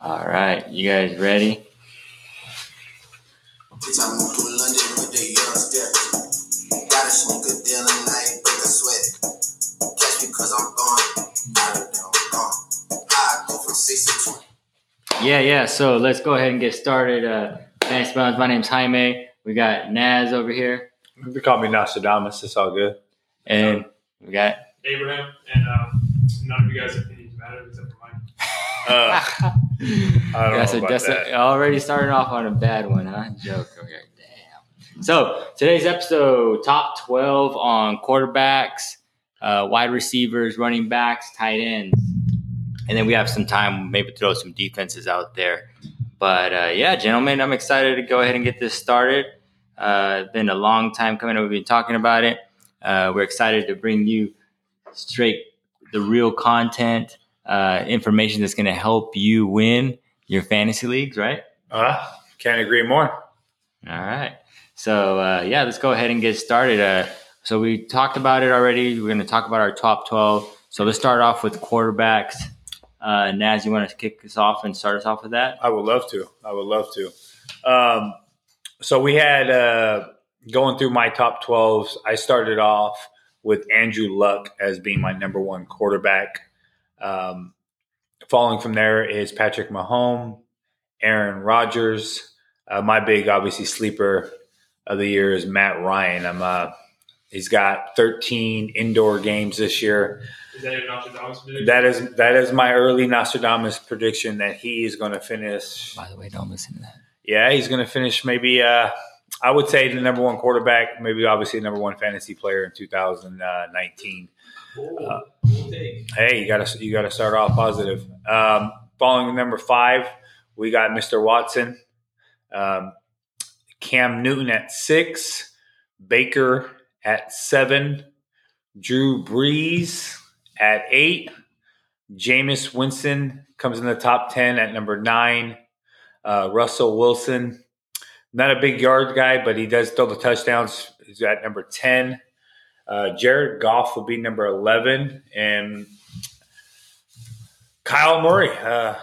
All right, you guys ready? Bitch, I moved to London with the young step. Got a sneaker deal and I ain't break a sweat. Catch me cause I'm gone. Out of there, I'm gone. I go from 6 to 20. Yeah, yeah. So let's go ahead and get started. Uh, thanks, Bounds. My name's Jaime. We got Naz over here, They call me Nostradamus. It's all good. and we got. Abraham, and um, none of you guys' opinions matter except for mine. Uh, I don't yeah, so about that. already starting off on a bad one, huh? Joke. Okay, damn. So today's episode: top twelve on quarterbacks, uh, wide receivers, running backs, tight ends, and then we have some time maybe throw some defenses out there. But uh, yeah, gentlemen, I'm excited to go ahead and get this started. Uh, it's been a long time coming. We've been talking about it. Uh, we're excited to bring you straight the real content, uh, information that's going to help you win your fantasy leagues, right? Uh, can't agree more. All right. So uh, yeah, let's go ahead and get started. Uh, so we talked about it already. We're going to talk about our top twelve. So let's start off with quarterbacks. Uh, Naz, you want to kick us off and start us off with that? I would love to. I would love to. Um, so we had uh, going through my top 12s. I started off with Andrew Luck as being my number one quarterback. Um, following from there is Patrick Mahomes, Aaron Rodgers. Uh, my big, obviously, sleeper of the year is Matt Ryan. I'm uh, he's got 13 indoor games this year. Is that your Nostradamus prediction? That is that is my early Nostradamus prediction that he is going to finish. By the way, don't listen to that. Yeah, he's going to finish maybe. Uh, I would say the number one quarterback, maybe obviously the number one fantasy player in 2019. Uh. Hey, you got to you got to start off positive. Um, following number five, we got Mr. Watson, um, Cam Newton at six, Baker at seven, Drew Brees at eight, Jameis Winston comes in the top ten at number nine, uh, Russell Wilson, not a big yard guy, but he does throw the touchdowns. He's at number ten. Uh, Jared Goff will be number 11. And Kyler Murray. Uh,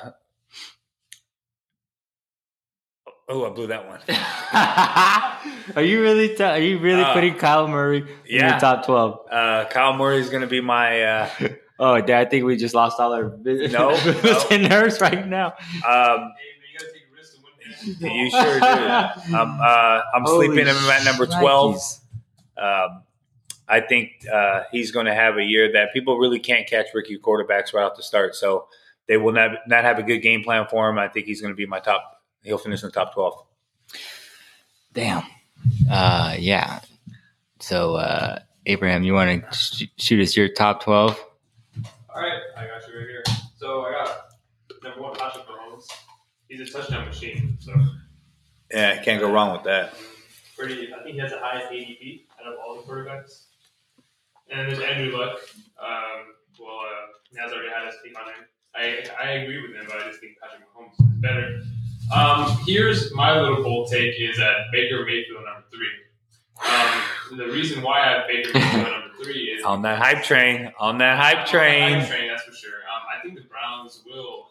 oh, I blew that one. are you really? T- are you really Uh, putting Kyler Murray in yeah. your top twelve? Uh, Kyler Murray is going to be my. Uh, Oh, Dad, I think we just lost all our No, no. listeners right now. um, you gotta take risks to win this. you sure do. I'm, uh, I'm Holy sleeping him at number 12. Um, I think uh, he's going to have a year that people really can't catch rookie quarterbacks right off the start. So they will not, not have a good game plan for him. I think he's going to be my top. He'll finish in the top 12. Damn. Uh, yeah. So, uh, Abraham, you want to sh- shoot us your top 12? All right, I got you right here. So I got number one, Patrick Mahomes. He's a touchdown machine. So Yeah, can't go wrong with that. pretty. I think he has the highest ADP out of all the quarterbacks. And there's Andrew Luck. Um, well, uh, Naz already had his take on him. I, I agree with him, but I just think Patrick Mahomes is better. Um, here's my little bold take is that Baker Mayfield number three. Um, the reason why I have Baker Mayfield number three is On that hype train, on that hype train. Hype train, that's for sure. Um, I think the Browns will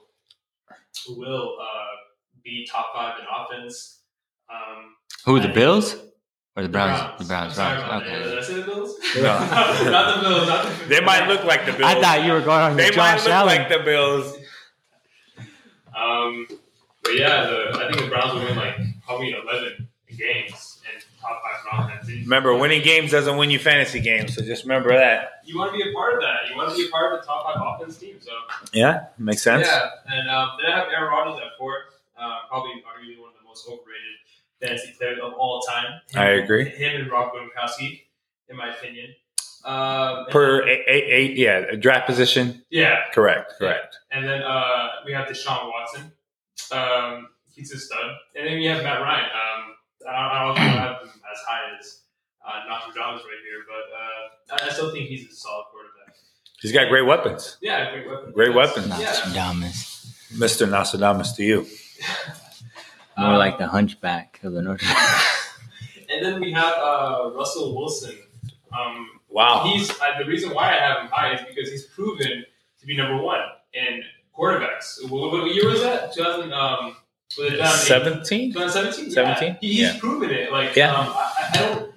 will uh, be top five in offense. Um, Who, the Bills? Or the Browns? Browns. The Browns. Sorry Browns. about. Okay. Did I say the Bills? No. not the Bills. Not the They might look like the Bills. I thought you were going on they the might Josh look Allen. like the Bills. Um, but yeah, the, I think the Browns will win like probably eleven games and top five in offense. And Remember, winning games doesn't win you fantasy games, so just remember that. You want to be a part of that. You want to be a part of the top five offense team. So Yeah, makes sense. Yeah, and um, then I have Aaron Rodgers at four. Uh, probably arguably one of the most overrated fantasy players of all time. Him, I agree. Him and Rob Gronkowski, in my opinion. Um, Per then- eight, eight, eight, yeah, draft position. yeah, Correct, correct. and then uh, we have Deshaun Watson. Um, he's a stud. And then we have Matt Ryan. Um, I don't, I don't have him as high as uh, Nostradamus right here, but uh, I I still think he's a solid quarterback. He's got great weapons. Yeah, great weapon. Great weapons. Yeah. Mr. Nostradamus to you. More Um, like the hunchback of the North. And then we have uh, Russell Wilson. Um, Wow. he's uh, the reason why I have him high is because he's proven to be number one. in quarterbacks. What, what year was that? 2000. Um, was it 2008? 17? 2017. 17? Yeah. He's Yeah. proven it. Like, Yeah. um, I, I don't.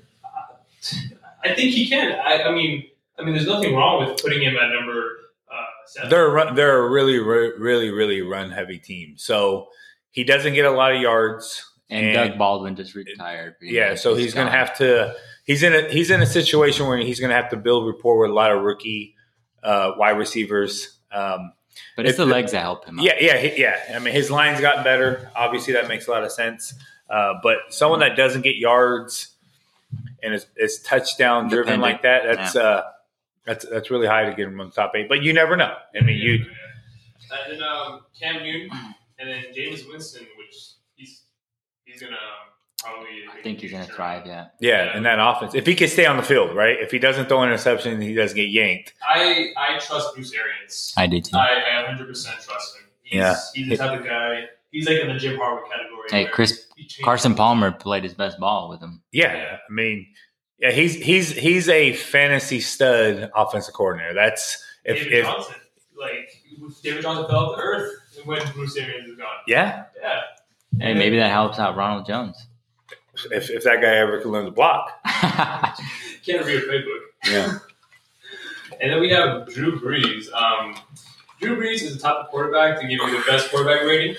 I think he can. I, I mean, I mean, there's nothing wrong with putting him at number uh, seven. They're a run, they're a really re- really really run heavy team. So he doesn't get a lot of yards. And, Doug Baldwin just retired. Yeah, so he's going to have to. He's in a he's in a situation where he's going to have to build rapport with a lot of rookie uh, wide receivers. Um, But it's it- the legs that help him. out. yeah, yeah, yeah. I mean, his line's gotten better. Obviously, that makes a lot of sense. Uh, but someone that doesn't get yards and is, is touchdown driven like that, that's uh, that's that's really high to get him on the top eight. But you never know. I mean, you And then um, Cam Newton, and then Jameis Winston, which he's he's gonna probably. I think he's going to thrive. Yeah. yeah, in that offense, if he can stay on the field, right? If he doesn't throw an interception, he doesn't get yanked. I I trust Bruce Arians. I do too. I, I 100 percent trust him. He's, Yeah. he's the type of guy. He's like in the Jim Harbaugh category. Hey, Chris he Carson Palmer played his best ball with him. Yeah, I mean, yeah, he's he's he's a fantasy stud offensive coordinator. That's if David if Johnson, like David Johnson fell to earth when Bruce Arians is gone. yeah, Yeah, Hey, maybe that helps out Ronald Jones. if if that guy ever can learn to block. can't read a playbook. Yeah. And then we have Drew Brees. Um, Drew Brees is the top of quarterback to give you the best quarterback rating,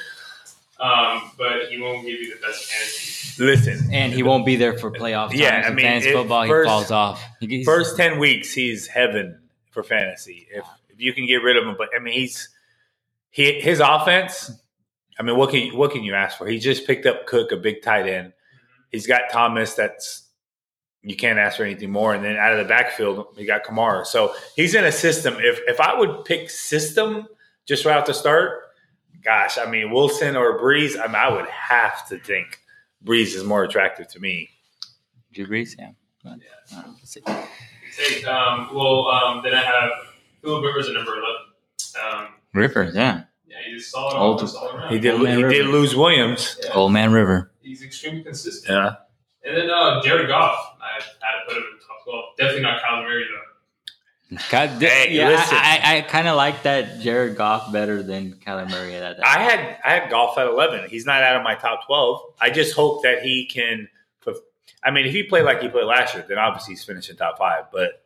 um, but he won't give you the best fantasy. Listen, and he won't be there for playoff times. Yeah, I mean, fantasy football, first- he falls off. He's- first ten weeks he's heaven for fantasy. If if you can get rid of him, but I mean he's he his offense. I mean, what can you, what can you ask for? He just picked up Cook, a big tight end. He's got Thomas. That's you can't ask for anything more. And then out of the backfield, you got Kamara. So he's in a system. If if I would pick system just right off the start, gosh, I mean Wilson or Brees, I mean I would have to think Brees is more attractive to me. Drew Brees, yeah. But, let's see. Hey, um, well, um, then I have Philip Rivers at number 11. Um, Rivers, yeah. yeah, he's solid Old- all, all around. He did man, he did lose Williams. Yeah, Old man River. he's extremely consistent. Yeah. And then uh, Jared Goff, I had to put him in the top 12. Definitely not Kyler Murray, though. God, Hey, yeah, listen. I, I, I kind of like that Jared Goff better than Kyler Murray at that. I had I had Goff at eleven. He's not out of my top twelve. I just hope that he can. I mean, if he played like he played last year, then obviously he's finishing top five. But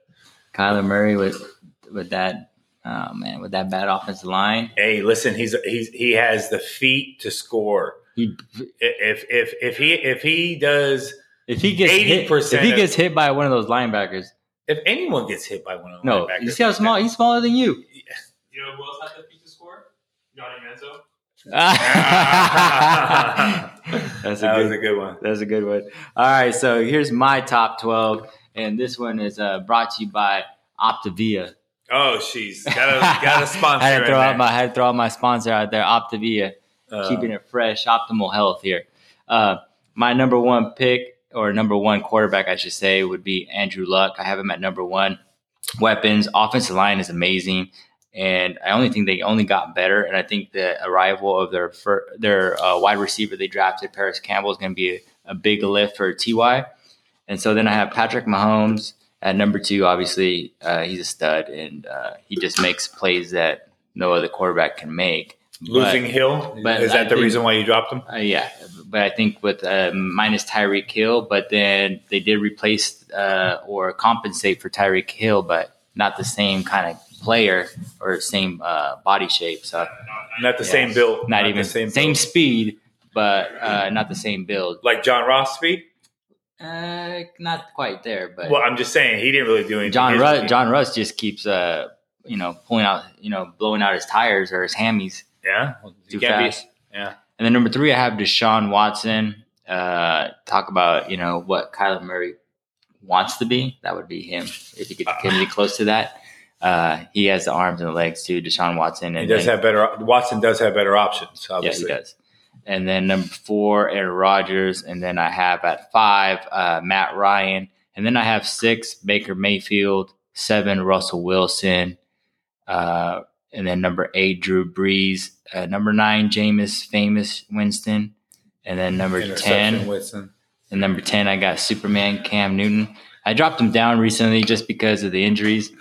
Kyler Murray with with that oh man with that bad offensive line. hey, listen, he's he's he has the feet to score. He If if if he if he does, if he gets hit, 80% if he gets hit by one of those linebackers, if anyone gets hit by one of the no, linebackers, you see how small he's smaller than you. You know who else had the feet to score? Johnny Manziel. That's a that good was a good one. That's a good one. All right, so here's my top 12, and this one is uh, brought to you by Optavia. Oh, she's got a got a sponsor. I had to throw there. out my I had to throw out my sponsor out there, Optavia, Uh, keeping it fresh, optimal health here. Uh, my number one pick or number one quarterback, I should say, would be Andrew Luck. I have him at number one. Weapons, offensive line is amazing, and I only think they only got better. And I think the arrival of their fir- their uh, wide receiver they drafted, Parris Campbell, is going to be a, a big lift for Ty. And so then I have Patrick Mahomes at number two. Obviously, uh, he's a stud, and uh, he just makes plays that no other quarterback can make. losing Hill. but is I that the think- reason why you dropped him? Uh, yeah, but I think with uh, minus Tyreek Hill, but then they did replace uh, or compensate for Tyreek Hill, but not the same kind of player or same uh, body shape. So Not the Yeah. same build. not, even the same, same build. speed, but uh, not the same build. like John Ross speed. Uh, not quite there, but Well, I'm just saying he didn't really do anything. John Ross, John Ross just keeps uh, you know pulling out, you know, blowing out his tires or his hammies yeah, too can't be- fast. yeah. And then number three, I have Deshaun Watson. Uh, talk about you know what Kyler Murray wants to be. That would be him if he could get any close to that. Uh, he has the arms and the legs too. Deshaun Watson. And He does then, have better. Watson does have better options. yeah, he does. And then number four, Aaron Rodgers. And then I have at five, uh, Matt Ryan. And then I have six, Baker Mayfield. Seven, Russell Wilson. Uh, and then number eight, Drew Brees. Uh, number nine, Jameis Famous Winston. And then number 10, Whitson. and number 10, I got Superman Cam Newton. I dropped him down recently just because of the injuries.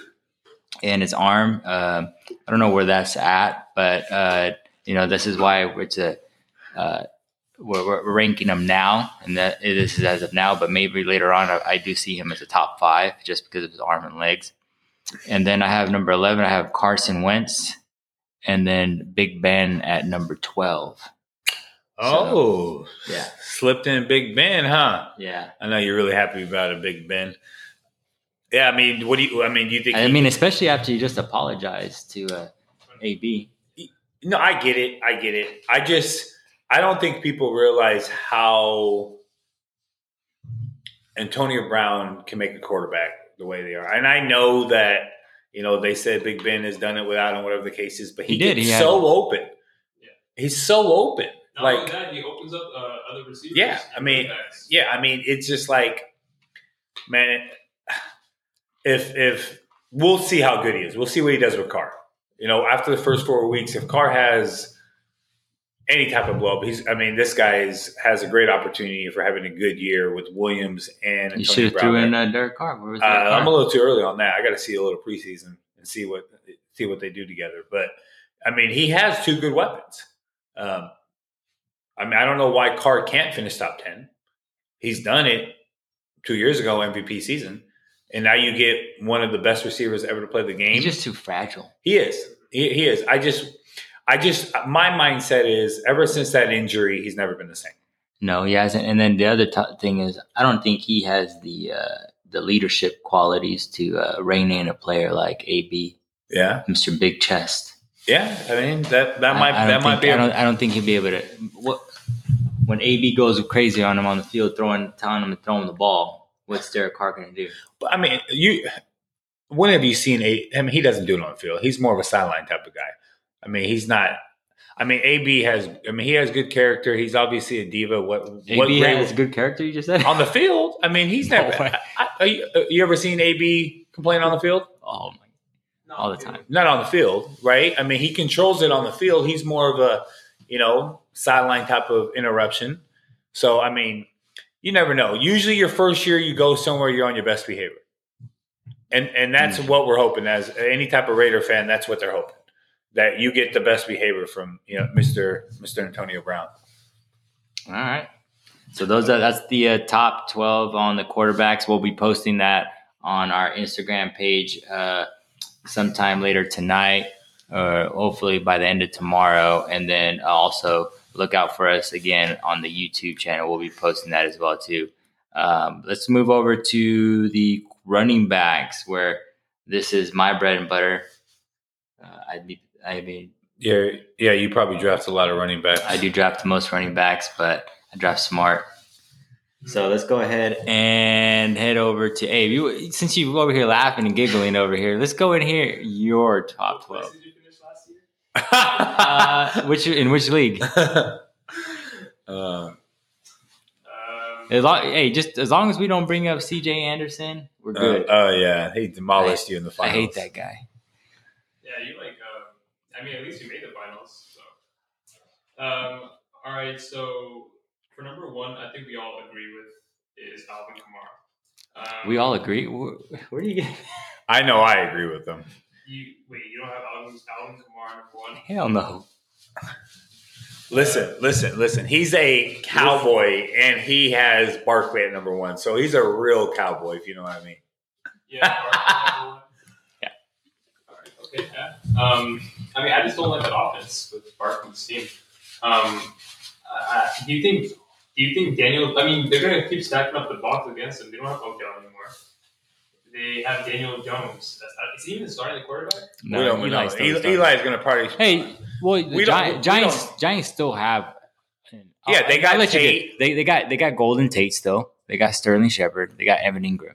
in his arm. Uh, I don't know where that's at, but uh, you know this is why it's a uh, we're, we're ranking him now, and that it is as of now. But maybe later on, I, I do see him as a top five just because of his arm and legs. And then I have number eleven. I have Carson Wentz, and then Big Ben at number twelve. Oh, Yeah, slipped in Big Ben, huh? yeah. I know you're really happy about it, Big Ben. Yeah, I mean, what do you? I mean, do you think? I mean, especially after you just apologized to uh, AB. No, I get it. I get it. I just I don't think people realize how Antonio Brown can make a quarterback the way they are. And I know that, you know, they said Big Ben has done it without him, whatever the case is, but he, He did. He's He had- so open. Yeah. He's so open. Not like only that, he opens up uh, other receivers. Yeah, I mean, Backs. yeah, I mean, it's just like, man, if if we'll see how good he is, we'll see what he does with Carr. You know, after the first four weeks, if Carr has any type of blow up, he's. I mean, this guy is, has a great opportunity for having a good year with Williams and You should have threw in uh, Derek Carr. Where was Uh, Carr? I'm a little too early on that. I got to see a little preseason and see what see what they do together. But I mean, he has two good weapons. Um, I mean, I don't know why Carr can't finish top ten. He's done it two years ago, MVP season, and now you get one of the best receivers ever to play the game. He's just too fragile. he is. He, he is. I just, I just, my mindset is ever since that injury, he's never been the same. No, he hasn't. And then the other t- thing is, I don't think he has the uh, the leadership qualities to uh, rein in a player like AB, Yeah, Mister Big Chest. yeah. I mean that that might I, that don't might think, be. I don't. I don't think he'd be able to. What when AB goes crazy on him on the field, throwing, telling him to throw him the ball. What's Derek Carr going to do? But I mean, you. When have you seen a? I mean, he doesn't do it on the field. He's more of a sideline type of guy. I mean, he's not. I mean, AB has. I mean, he has good character. He's obviously a diva. What? what AB grade- has good character. You just said. on the field? I mean, he's No never. way. I, I, you, uh, you ever seen AB complain on the field? oh my! No, all the time. Not on the field, right? I mean, he controls it on the field. He's more of a, you know, sideline type of interruption. So, I mean, you never know. Usually, your first year, you go somewhere, you're on your best behavior, and and that's Mm. what we're hoping as any type of Raider fan. That's what they're hoping that you get the best behavior from you know Mister Mister Antonio Brown. All right. So those are that's the uh, top twelve on the quarterbacks. We'll be posting that on our Instagram page uh, sometime later tonight, or hopefully by the end of tomorrow. And then also look out for us again on the YouTube channel. We'll be posting that as well too. Um, let's move over to the running backs, where this is my bread and butter. Uh, I be I mean Yeah, yeah. You probably draft a lot of running backs. I do draft the most running backs, but I draft smart. So let's go ahead and head over to Abe. You, since you're over here laughing and giggling over here, let's go in here. Your top twelve. place did you finish last year? Uh, which in which league? uh, Um, As long, hey, just as long as we don't bring up C.J. Anderson, we're Oh good. uh, yeah, he demolished you in the finals. I hate that guy. yeah, you like. I mean, at least you made the finals. So, um, all right. So for number one, I think we all agree with is Alvin Kamara. Um, We all agree. Where, where do you get? I know. I agree with them. You wait. You don't have Alvin, Alvin Kamara number one. Hell no. Listen, listen, listen. He's a cowboy, and he has Barkley at number one, so he's a real cowboy, if you know what I mean. Yeah. Barkley number one. Yeah. All right. Okay. Yeah. Um, I mean, I just don't like that offense with Barkley's team. Um, uh, do you think? Do you think Daniel? I mean, they're gonna keep stacking up the box against him. They don't have Odell anymore. They have Daniel Jones. That's not, is he even starting the quarterback? No, we don't Eli's know. Eli, starting. Eli's going to probably. Hey, well, the We don't- Gi- Giants, don't- Giants still have. Yeah, they got I'll let you Tate. get- they, they got they got Golden Tate still. They got Sterling Shepard. They got Evan Engram.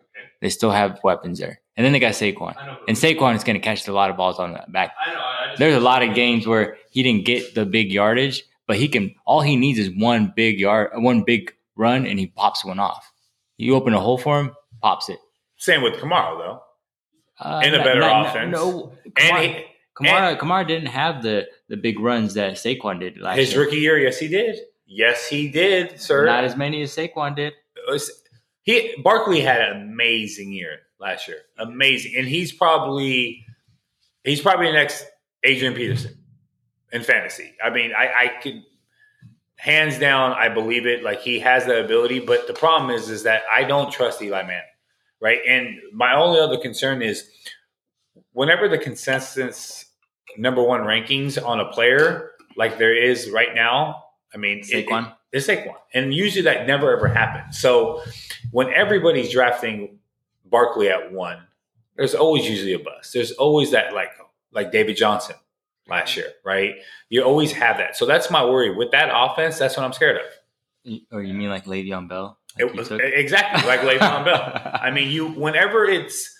Okay. They still have weapons there, and then they got Saquon. I know. And Saquon is going to catch a lot of balls on the back. I know. I There's a lot of games where he didn't get the big yardage, but he can. All he needs is one big yard, one big run, and he pops one off. You open a hole for him, pops it. Same with Kamara, though. Uh, And a better not- offense. No, And Kamara, he- Kamara, Kamara didn't have the the big runs that Saquon did last his year. rookie year, yes, he did. Yes, he did, sir. Not as many as Saquon did. Was- he Barkley had an amazing year last year. Amazing, and he's probably he's probably the next Adrian Peterson in fantasy. I mean, I, I could hands down, I believe it. Like he has the ability, but the problem is, is that I don't trust Eli Manning, right? And my only other concern is whenever the consensus number one rankings on a player, like there is right now, I mean, it- Saquon. it's Saquon, and usually that never ever happens. So when everybody's drafting Barkley at one, there's always usually a bust. There's always that like like David Johnson last year, right? You always have that. So that's my worry with that offense. That's what I'm scared of. Or you mean like Le'Veon Bell? Like It was exactly like Le'Veon Bell. I mean, you whenever it's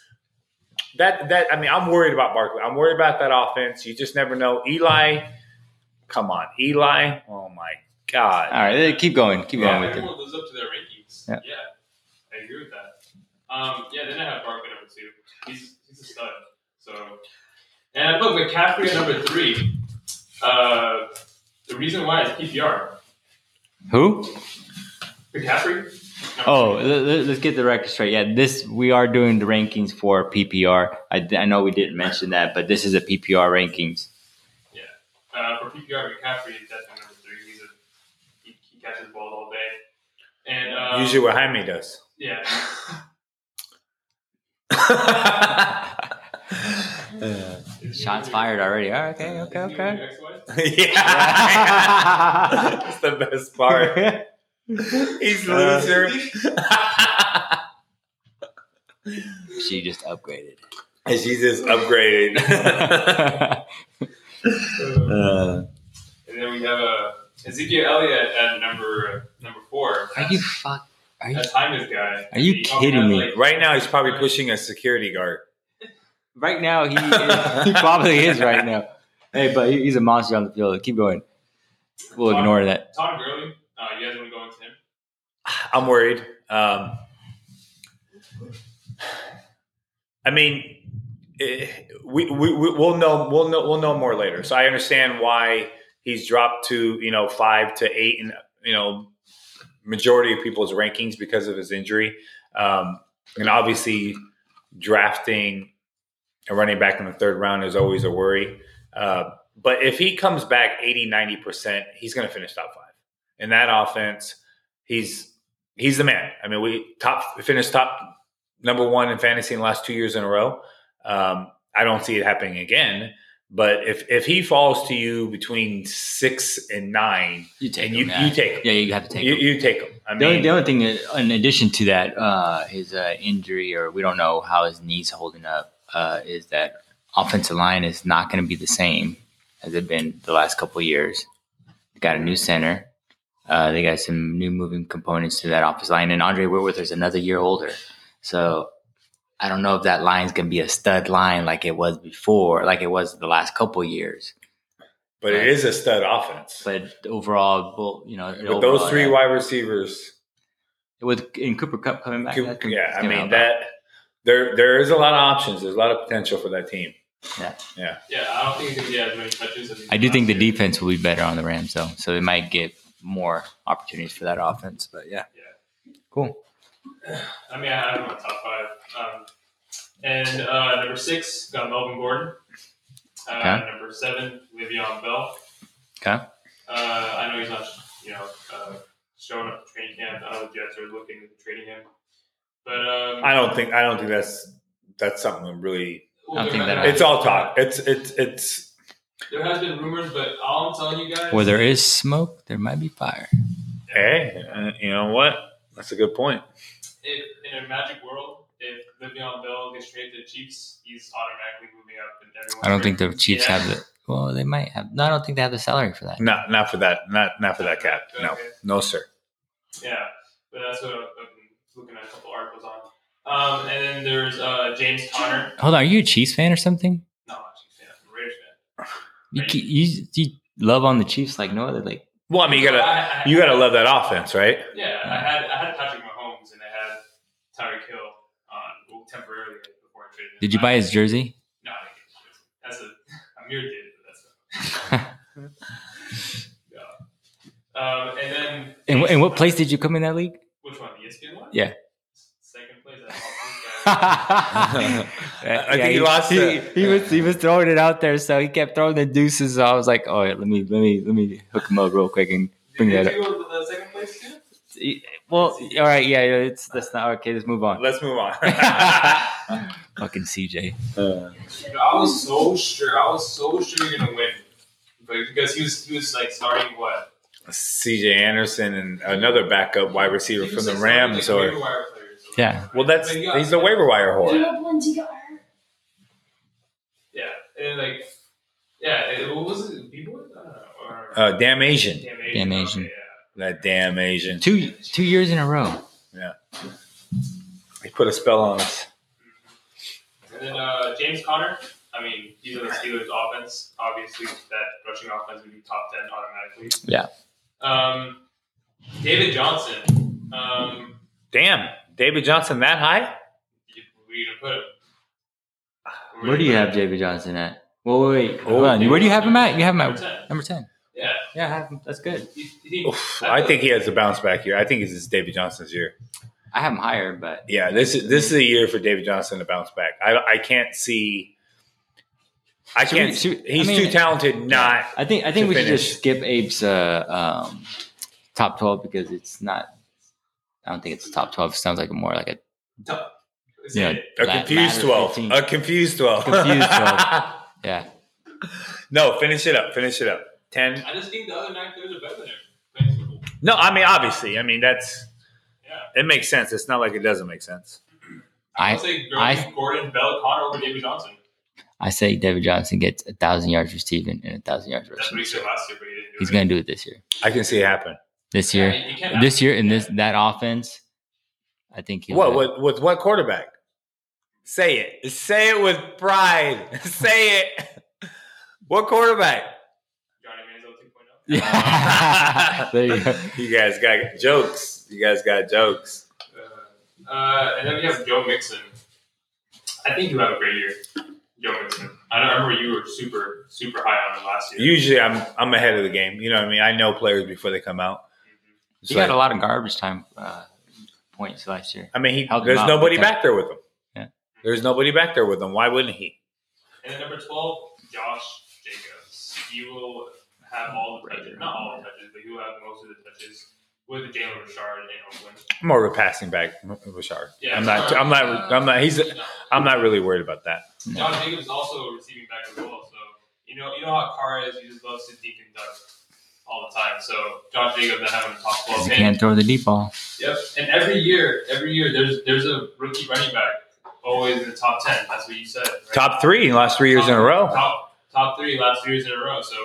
that that I mean, I'm worried about Barkley. I'm worried about that offense. You just never know. Eli, come on, Eli. Oh my God. All right, eh, keep going. Keep Yeah, going with it. everyone lives up to their rankings. Yeah. Yeah, I agree with that. Um, yeah, then I have Barkley number two. He's he's a stud. So, and I put McCaffrey at number three. Uh, the reason why is PPR. Who? McCaffrey. No, Oh, let- let- let's get the record straight. Yeah, this we are doing the rankings for PPR. I, I know we didn't mention that, but this is a PPR rankings. Yeah, uh, for PPR, McCaffrey is definitely number three. He's a he, he catches balls all day. And um, Usually what Jaime does. yeah. Shots fired already. All right, okay, okay, okay. yeah. That's the best part. He's loser. she just upgraded. and she's just upgraded. Uh, And then we have uh, Ezekiel Elliott at number number four. Are you fuck? Are you That's Hyman's guy. Are you He kidding has, me? like- right now, he's probably pushing a security guard. right now? He is, he probably is right now. Hey, but he- he's a monster on the field. Keep going. We'll ignore that. Todd Gurley. Uh, you guys want to go into him? I'm worried. Um, I mean, eh, we, we we- we'll know we'll know we'll know more later. So I understand why he's dropped to you know five to eight, and you know majority of people's rankings because of his injury, um, and obviously drafting a running back in the third round is always a worry. Uh, but if he comes back 80, 90%, he's going to finish top five. In that offense, he's he's the man. I mean, we top finished top number one in fantasy in the last two years in a row. Um, I don't see it happening again. But if if he falls to you between six and nine, You take and him. you, yeah. you take him, Yeah, you have to take you, him. you take him. I The only, mean, the only thing, in addition to that, uh, his uh, injury, or we don't know how his knees holding up, uh, is that offensive line is not going to be the same as it been the last couple of years. They got a new center. Uh, they got some new moving components to that offensive line, and Andrew Whitworth is another year older. So I don't know if that line's going to be a stud line like it was before, like it was the last couple years. but it is a stud offense. But overall, well, you know, With overall, those three yeah. wide receivers, with in Cooper Kupp coming back, that's gonna- yeah, I mean help out. that there there is a lot of options. There's a lot of potential for that team. Yeah, yeah, yeah. I don't think he's going to get as many touches as I do think the year. defense will be better on the Rams, though, so they might get more opportunities for that offense. But yeah, yeah, cool. I mean, I have him on top five. Um, and uh, number six, got Melvin Gordon. Uh, Okay. Number seven, Le'Veon Bell. Okay. Uh, I know he's not, you know, uh, showing up to training camp. I know the Jets are looking at trading him. But um, I don't think I don't think that's that's something really. well, I don't think that- It's all talk. It's it's it's. There has been rumors, but all I'm telling you guys, Where there is smoke, there might be fire. Hey, uh, you know what? That's a good point. If, in a magic world, if Le'Veon Bell gets traded to the Chiefs, he's automatically moving up. And everyone's I don't think the. Chiefs Yeah. have the. Well, they might have. No, I don't think they have the salary for that. Not not for that. Not not for that cap. No, Okay. no, sir. Yeah, but that's what I've been looking at a couple articles on. Um, and then there's uh, James Conner. Hold on, are you a Chiefs fan or something? No, I'm not a Chiefs fan. I'm a Raiders fan. You ke- you, you love on the Chiefs like no other. Like Well, I mean, you gotta I- I- you gotta love that offense, right? Yeah, I had I had Patrick Mahomes and I had Tyreek Hill on well, temporarily before I traded him. Did you buy his jersey? No, I didn't get his jersey. That's a I'm your did, but that's a, yeah. Um, and then And, wh- and what place did you come in that league? Which one? The ESPN one? Yeah. Second place. I lost. I think he lost He, the- he was he was throwing it out there, so he kept throwing the deuces. So I was like, "Oh, let me let me let me hook him up real quick and bring Did that you up." Go to the second place too? Well, all right, yeah, yeah, it's that's not okay. Let's move on. Let's move on. Fucking CJ. I was so sure. I was so sure you're gonna win, but because he was he was like starting what? CJ Anderson and another backup wide receiver from the Rams. like, Or waiver wire players, so- Yeah. well, that's But got- he's the waiver wire whore. Yeah, and like, yeah, it, what was it? B-boy? I don't know. Or, Uh, damn Asian, damn Asian. Damn okay, yeah. That damn Asian. Two two years in a row. Yeah. He put a spell on us. And then uh, James Conner. I mean, he's in the Steelers' offense. Obviously, that rushing offense would be top ten automatically. Yeah. Um, David Johnson. Um, Damn, David Johnson that high? where you gonna put him? Where do you have David Johnson at? Well, wait, wait, hold on. Where do you have him at? You have him Number at ten. number ten. Yeah. Yeah, I have him. That's good. You- you think- Oof, I think he has a bounce back year. I think this is David Johnson's year. I have him higher, but Yeah, this is this is a year for David Johnson to bounce back. I I can't see. I Should can't. should he's I mean- too talented. Not. I think I think to we should just skip Abe's uh, um, top twelve because it's not. I don't think it's top twelve. It sounds like more like a Is Yeah. it- A La- confused latter twelve. 15. A confused twelve. Confused 12. yeah. no, finish it up. Finish it up. Ten. I just think the other nine players are better than him. No, I mean obviously. I mean that's. Yeah. It makes sense. It's not like it doesn't make sense. I I say I- Gordon Bell Conner over David Johnson. I say David Johnson gets a thousand yards receiving and a thousand yards That's what rushing. he said last year, but he didn't do He's gonna do it this year. I can see it happen. This year, you- you can't this year in this that offense, I think he'll. What do with with what quarterback? Say it. Say it with pride. Say it. What quarterback? Johnny Manziel 2.0. Yeah. there you go. You guys got jokes. You guys got jokes. Uh, uh, and then we have Joe Mixon. I think he'll have a great year. Joe Mixon. I, don't, remember you were super, super high on him last year. Usually, I'm I'm ahead of the game. You know what I mean? I know players before they come out. It's He got like- a lot of garbage time uh, points last year. I mean, he, Held there's nobody back there with him. Yeah. There's nobody back there with him. Why wouldn't he? And then number 12, Josh Jacobs. He will have all the touches. Not all the touches, but he will have most of the touches with Jalen Richard in Oakland. I'm more of a passing back, Richard. Yeah, I'm not. I'm not. I'm not. He's. I'm not really worried about that. Josh Jacobs is also a receiving back as well. So you know, you know how Carr is. He just loves to dink and duck all the time. So John Jacobs, I have him in the top twelve. He can't throw the deep ball. yep. And every year, every year, there's there's a rookie running back always in the top ten. That's what you said. Right? Top three last three years in a row. Top top three last three years in a row. So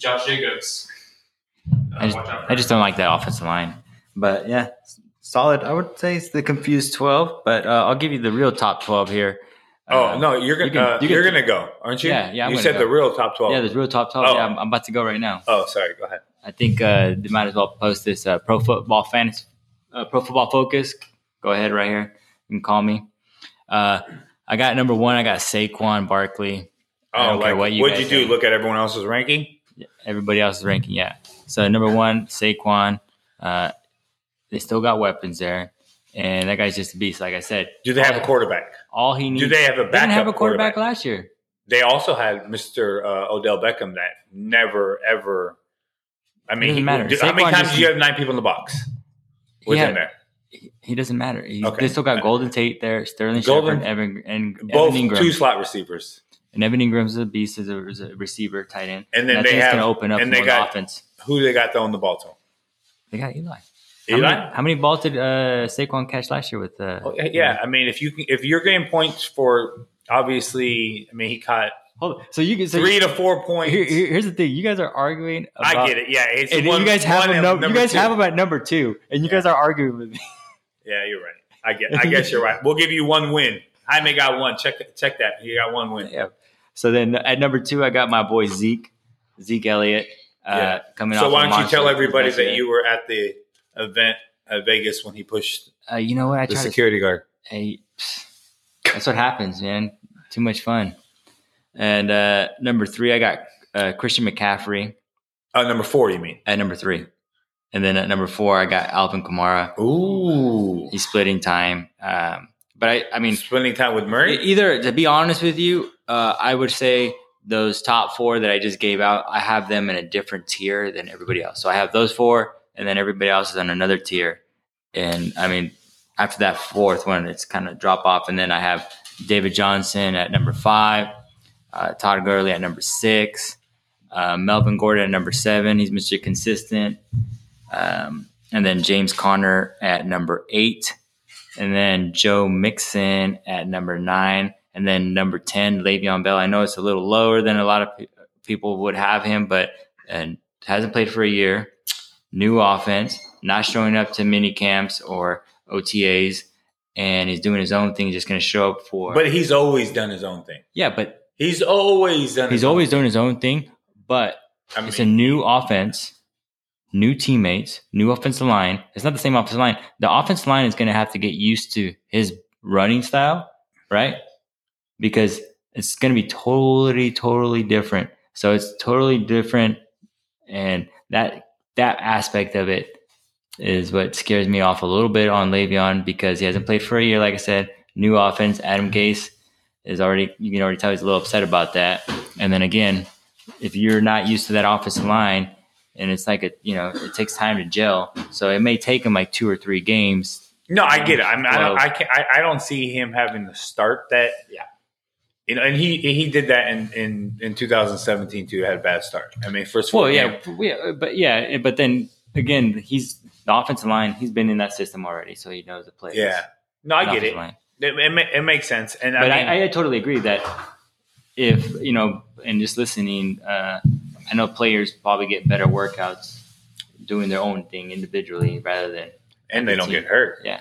Josh Jacobs. Uh, I just, watch out for I just don't like that offensive line. But yeah, solid. I would say it's the confused twelve, but uh, I'll give you the real top twelve here. Oh Uh, no, you're gonna you uh, you you're gonna go, aren't you? Yeah, yeah, I'm You said go. the real top twelve. Yeah, the real top twelve. Oh. Yeah, I'm, I'm about to go right now. oh, sorry. Go ahead. I think uh, they might as well post this uh, pro football fantasy, uh, pro football focus. Go ahead right here. You can call me. Uh, I got number one. I got Saquon Barkley. I Oh, don't care like what you what'd you do? say. Look at everyone else's ranking. Everybody else's ranking, yeah. So number one, Saquon. Uh, they still got weapons there, and that guy's just a beast. Like I said, Do they have a quarterback? all he needs. Do they have a They backup didn't have a quarterback, quarterback? last year. They also had Mr. Uh, Odell Beckham that never ever. I mean, he- matter. do- how many times do you have nine people in the box He within had- there? He, doesn't matter. He, Okay. They still got Golden Tate there, Sterling Golden- Shepard, Evan, and Both Evan two slot receivers, and Evan Engram's a beast as a, as a receiver, tight end. and then I they have going to open up and they got offense. who they got throwing the ball to. They got Eli. How Eli. many, how many balls did uh, Saquon catch last year with? Uh, Oh, yeah, I mean, if you can, if you're getting points for obviously, I mean, he caught Hold on. So you can so three to four points. Here, here- here's the thing. You guys are arguing. About, I get it. Yeah, it's And one- you guys have one him. and num- you guys two. have him at number two, and you Yeah. guys are arguing with me. Yeah, you're right. I get. I guess you're right. We'll give you one win. Jaime got one. Check check that. He got one win. yeah. So then at number two, I got my boy Zeke, Zeke Elliott, uh, Yeah. coming So off. why don't you tell everybody that you were at the event at Vegas when he pushed Uh, you know what? I the try to. security guard? Hey, that's what happens, man. Too much fun. And uh, number three, I got uh, Christian McCaffrey Uh, number four, you mean? at number three, and then at number four, I got Alvin Kamara. Ooh. He's splitting time. Um, but I, I mean, spending time with Murray. either to be honest with you, uh, I would say those top four that I just gave out, I have them in a different tier than everybody else. So I have those four, and then everybody else is on another tier. And I mean, after that fourth one, it's kind of drop off. And then I have David Johnson at number five, uh, Todd Gurley at number six, uh, Melvin Gordon at number seven. He's Mr. Consistent. Um, and then James Conner at number eight. And then Joe Mixon at number nine. And then number 10, Le'Veon Bell. I know it's a little lower than a lot of pe- people would have him, but and hasn't played for a year. New offense, not showing up to mini camps or OTAs, and he's doing his own thing. Just going to show up for. But he's always done his own thing. yeah, but He's always done. he's his own always doing his own thing. But I mean, it's a new offense, new teammates, new offensive line. It's not the same offensive line. The offensive line is going to have to get used to his running style, right? Because it's going to be totally, totally different. So it's totally different, and that that aspect of it is what scares me off a little bit on Le'Veon because he hasn't played for a year. Like I said, new offense. Adam Gase is already you can already tell he's a little upset about that. And then again, if you're not used to that offensive line, and it's like a you know it takes time to gel, so it may take him like two or three games. no, I get it. I mean, I don't. I, can, I I don't see him having to start that. Yeah. You know, and he he did that in in in 2017 too. Had a bad start. I mean, first. Well, yeah, yeah, but yeah, but then again, he's the offensive line. He's been in that system already, so he knows the plays. yeah. No, I get it. line. It, it, it makes sense. And But I, mean, I, I totally agree that if you know, and just listening, uh, I know players probably get better workouts doing their own thing individually rather than and they don't get hurt. yeah.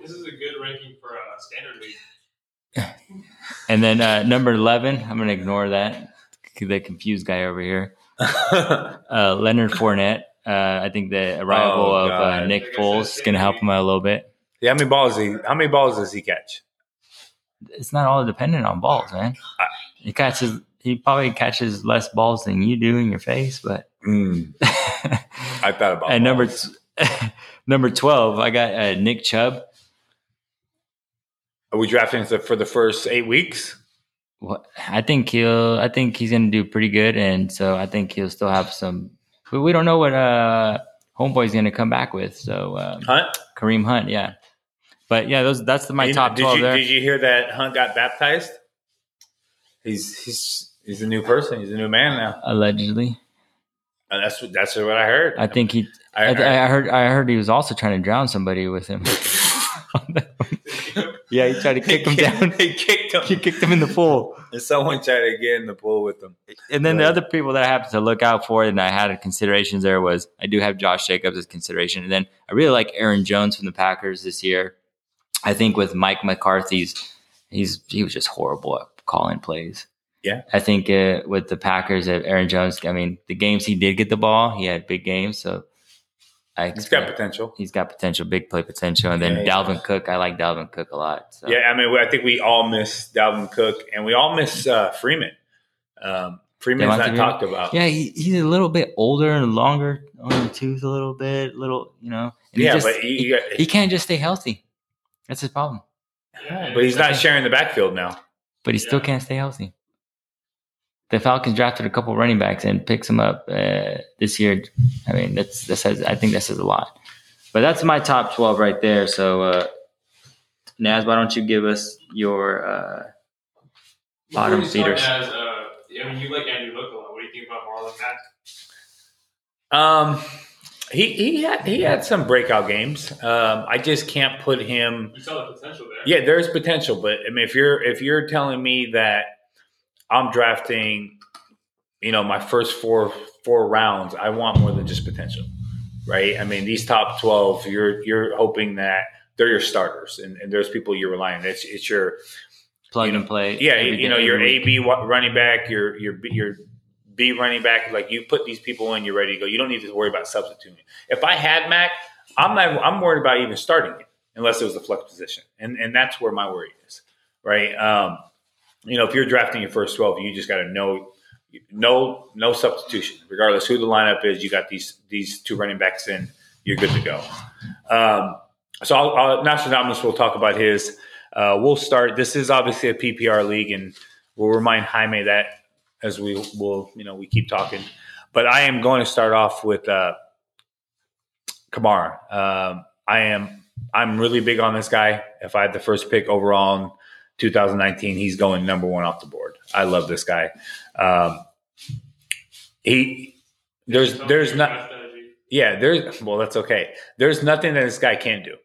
This is a good ranking for a standard league. And then uh, number eleven, I'm gonna ignore that. The confused guy over here, uh, Leonard Fournette. Uh, I think the arrival Oh, of uh, Nick Like Foles is gonna help him out a little bit. yeah, how many balls? He, how many balls does he catch? It's not all dependent on balls, man. He catches. He probably catches less balls than you do in your face, but. Mm, I thought about. That. And number balls. number twelve, I got uh, Nick Chubb. Are we drafting for for the first eight weeks? Well, I think he'll. I think he's going to do pretty good, and so I think he'll still have some. But we don't know what uh, Homeboy's going to come back with. So um, Hunt. Kareem Hunt, yeah. But yeah, those that's my You- top did twelve you, there. Did you hear that Hunt got baptized? He's he's he's a new person. He's a new man now. Allegedly, And that's what that's what I heard. I think he. I, I, heard- I heard. I heard he was also trying to drown somebody with him. yeah, he tried to kick him down. He kicked him. He kicked him in the pool. And someone tried to get in the pool with him. And then the other people that I have to look out for and I had considerations there was I do have Josh Jacobs as consideration. And then I really like Aaron Jones from the Packers this year. I think with Mike McCarthy's, he's he was just horrible at calling plays. Yeah. I think uh, with the Packers, uh, Aaron Jones, I mean, the games he did get the ball, he had big games. So I He's got potential. he's got potential, big play potential. And then Yeah, Dalvin Cook, I like Dalvin Cook a lot. So. Yeah, I mean, I think we all miss Dalvin Cook, and we all miss uh, Freeman. Um, Freeman's not Freeman? talked about. Yeah, he, he's a little bit older and longer on the tooth, a little bit, little, you know. And Yeah, he just, but he, he, he can't just stay healthy. That's his problem. Yeah, but he's not sharing the backfield now. But he still can't stay healthy. The Falcons drafted a couple running backs and picks them up uh, this year. I mean, that's that says I think that says a lot. But that's my top twelve right there. So, uh, Naz, why don't you give us your uh, bottom Before you feeders? start, Naz, uh, I mean, you like Andrew Luck a lot. What do you think about Marlon Mack? Um, he he had he had some breakout games. Um, I just can't put him. You saw the potential there. Yeah, there's potential, but I mean, if you're if you're telling me that I'm drafting, you know, my first four four rounds, I want more than just potential, right? I mean, these top twelve, you're you're hoping that they're your starters, and, and there's people you're relying. on. It's it's your Plug you know, and play. yeah, you know, your A. B running back, your your B- your B running back. Like you put these people in, you're ready to go. You don't need to worry about substituting. If I had Mack, I'm not. I'm worried about even starting it unless it was a flex position, and and that's where my worry is, right? Um, you know, if you're drafting your first twelve, you just got to know. No, no substitution. Regardless who the lineup is, you got these these two running backs in. You're good to go. Um, so I'll, I'll, Nostradamus will talk about his. Uh, we'll start. This is obviously a PPR league, and we'll remind Jaime that as we will, you know, we keep talking. But I am going to start off with uh, Kamara. Um, I am. I'm really big on this guy. If I had the first pick overall 2019, he's going number one off the board. I love this guy. Um, he there's there's not yeah, there's well, that's okay. There's nothing that this guy can't do.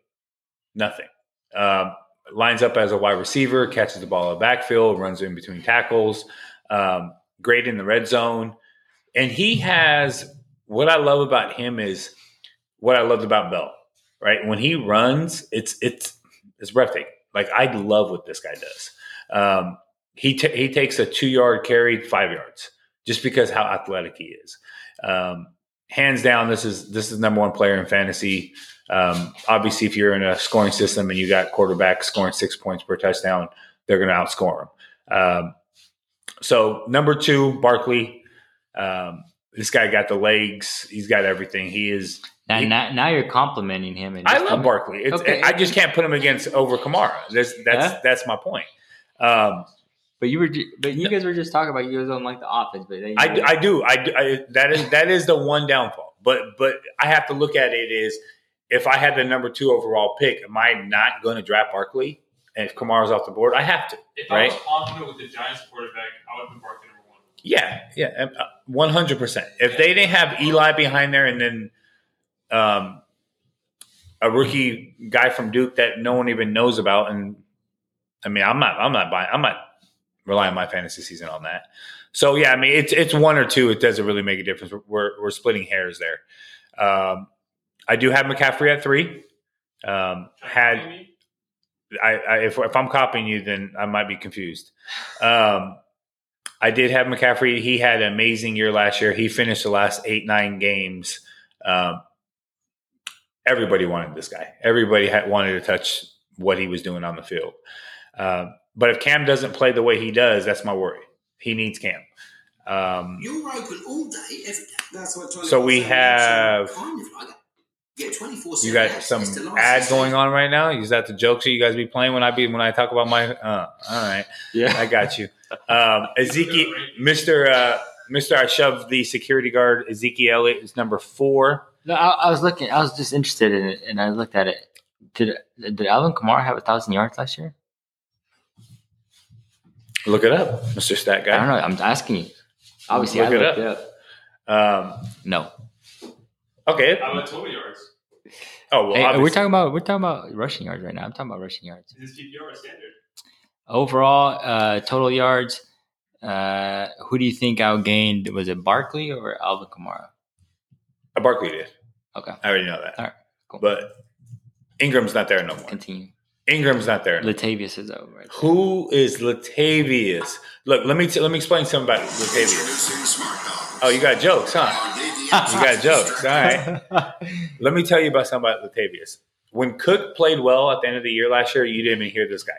Nothing. Um, lines up as a wide receiver, catches the ball in the backfield, runs in between tackles, um, great in the red zone, and he has what I love about him is what I loved about Bell. Right when he runs, it's it's it's breathtaking. Like I love what this guy does. Um, he ta he takes a two yard carry, five yards, just because how athletic he is. Um, hands down, this is this is number one player in fantasy. Um, obviously, if you're in a scoring system and you got quarterbacks scoring six points per touchdown, they're going to outscore them. Um, so number two, Barkley. Um, this guy got the legs. He's got everything. He is. Now, he- now, now you're complimenting him. And I just- love Barkley. It's, Okay. I just can't put him against over Kamara. That's that's Huh? that's my point. Um, But you were, but you guys were just talking about you guys don't like the offense, but then you I, I do. I, do- I that is that is the one downfall. But but I have to look at it is if I had the number two overall pick, am I not going to draft Barkley? And if Kamara's off the board, I have to. If I was confident with the Giants quarterback, I would put Barkley number one. Yeah, yeah, uh, one hundred percent. If they didn't have Eli behind there, and then um, a rookie guy from Duke that no one even knows about, and I mean, I'm not, I'm not buying, I'm not relying my fantasy season on that. So yeah, I mean, it's it's one or two. It doesn't really make a difference. We're we're, splitting hairs there. Um, I do have McCaffrey at three. Um, had I, I if, if I'm copying you, then I might be confused. Um, I did have McCaffrey. He had an amazing year last year. He finished the last eight nine games. Um, everybody wanted this guy. Everybody had wanted to touch what he was doing on the field. Um, but if Cam doesn't play the way he does, that's my worry. He needs Cam. Um, You're open all day, every day. That's what So we have- Get 24 you got some ad going on right now. Is that the jokes that you guys be playing when I be when I talk about my? Uh, all right. yeah. I got you. Um, Ezekiel, Mister, uh, Mister, I shoved the security guard. Ezekiel Elliott is number four. No, I, I was looking. I was just interested in it, and I looked at it. Did did Alvin Kamara have a thousand yards last year? Look it up, Mister Stat Guy. I don't know. I'm asking you. Obviously, Look I it up. it up. Um, No. okay. How about total yards? Oh well, Hey, we're talking about we're talking about rushing yards right now. I'm talking about rushing yards. Is PPR standard? Overall, uh, total yards. Uh, who do you think outgained? Was it Barkley or Alvin Kamara? Barkley did. Okay, I already know that. All right, cool. But Ingram's not there no more. continue. Ingram's not there. Latavius is over. Right. Who is Latavius? Look, let me t- let me explain something about Latavius. Oh, you got jokes, huh? You got jokes. All right. Let me tell you about something about Latavius. When Cook played well at the end of the year last year, you didn't even hear this guy.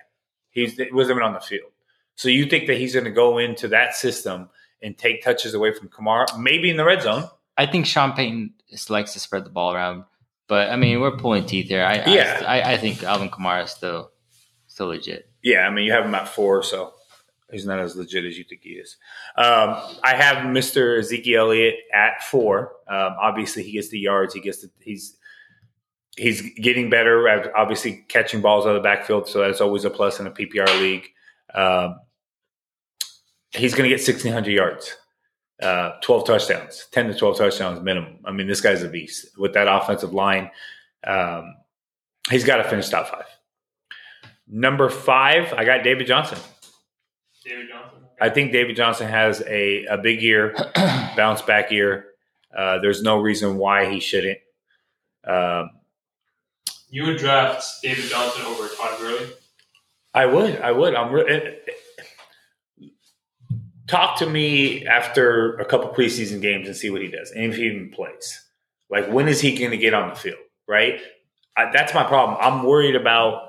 He wasn't even on the field. So you think that he's going to go into that system and take touches away from Kamara, maybe in the red zone? I think Sean Payton likes to spread the ball around, but I mean we're pulling teeth here. I Yeah. I, I, think Alvin Kamara is still still legit. Yeah, I mean, you have him at four, so he's not as legit as you think he is. Um, I have Mr. Ezekiel Elliott at four. Um, obviously, he gets the yards. He gets the, he's he's getting better at obviously catching balls out of the backfield, so that's always a plus in a PPR league. Um, he's going to get sixteen hundred yards, uh, twelve touchdowns, ten to twelve touchdowns minimum. I mean, this guy's a beast with that offensive line. Um, he's got to finish top five. Number five, I got David Johnson. David Johnson. I think David Johnson has a, a big year, bounce back year. Uh, there's no reason why he shouldn't. Um, You would draft David Johnson over Todd Gurley. I would. I would. I'm re- talk to me after a couple preseason games and see what he does, and if he even plays. Like, when is he going to get on the field? Right. I, that's my problem. I'm worried about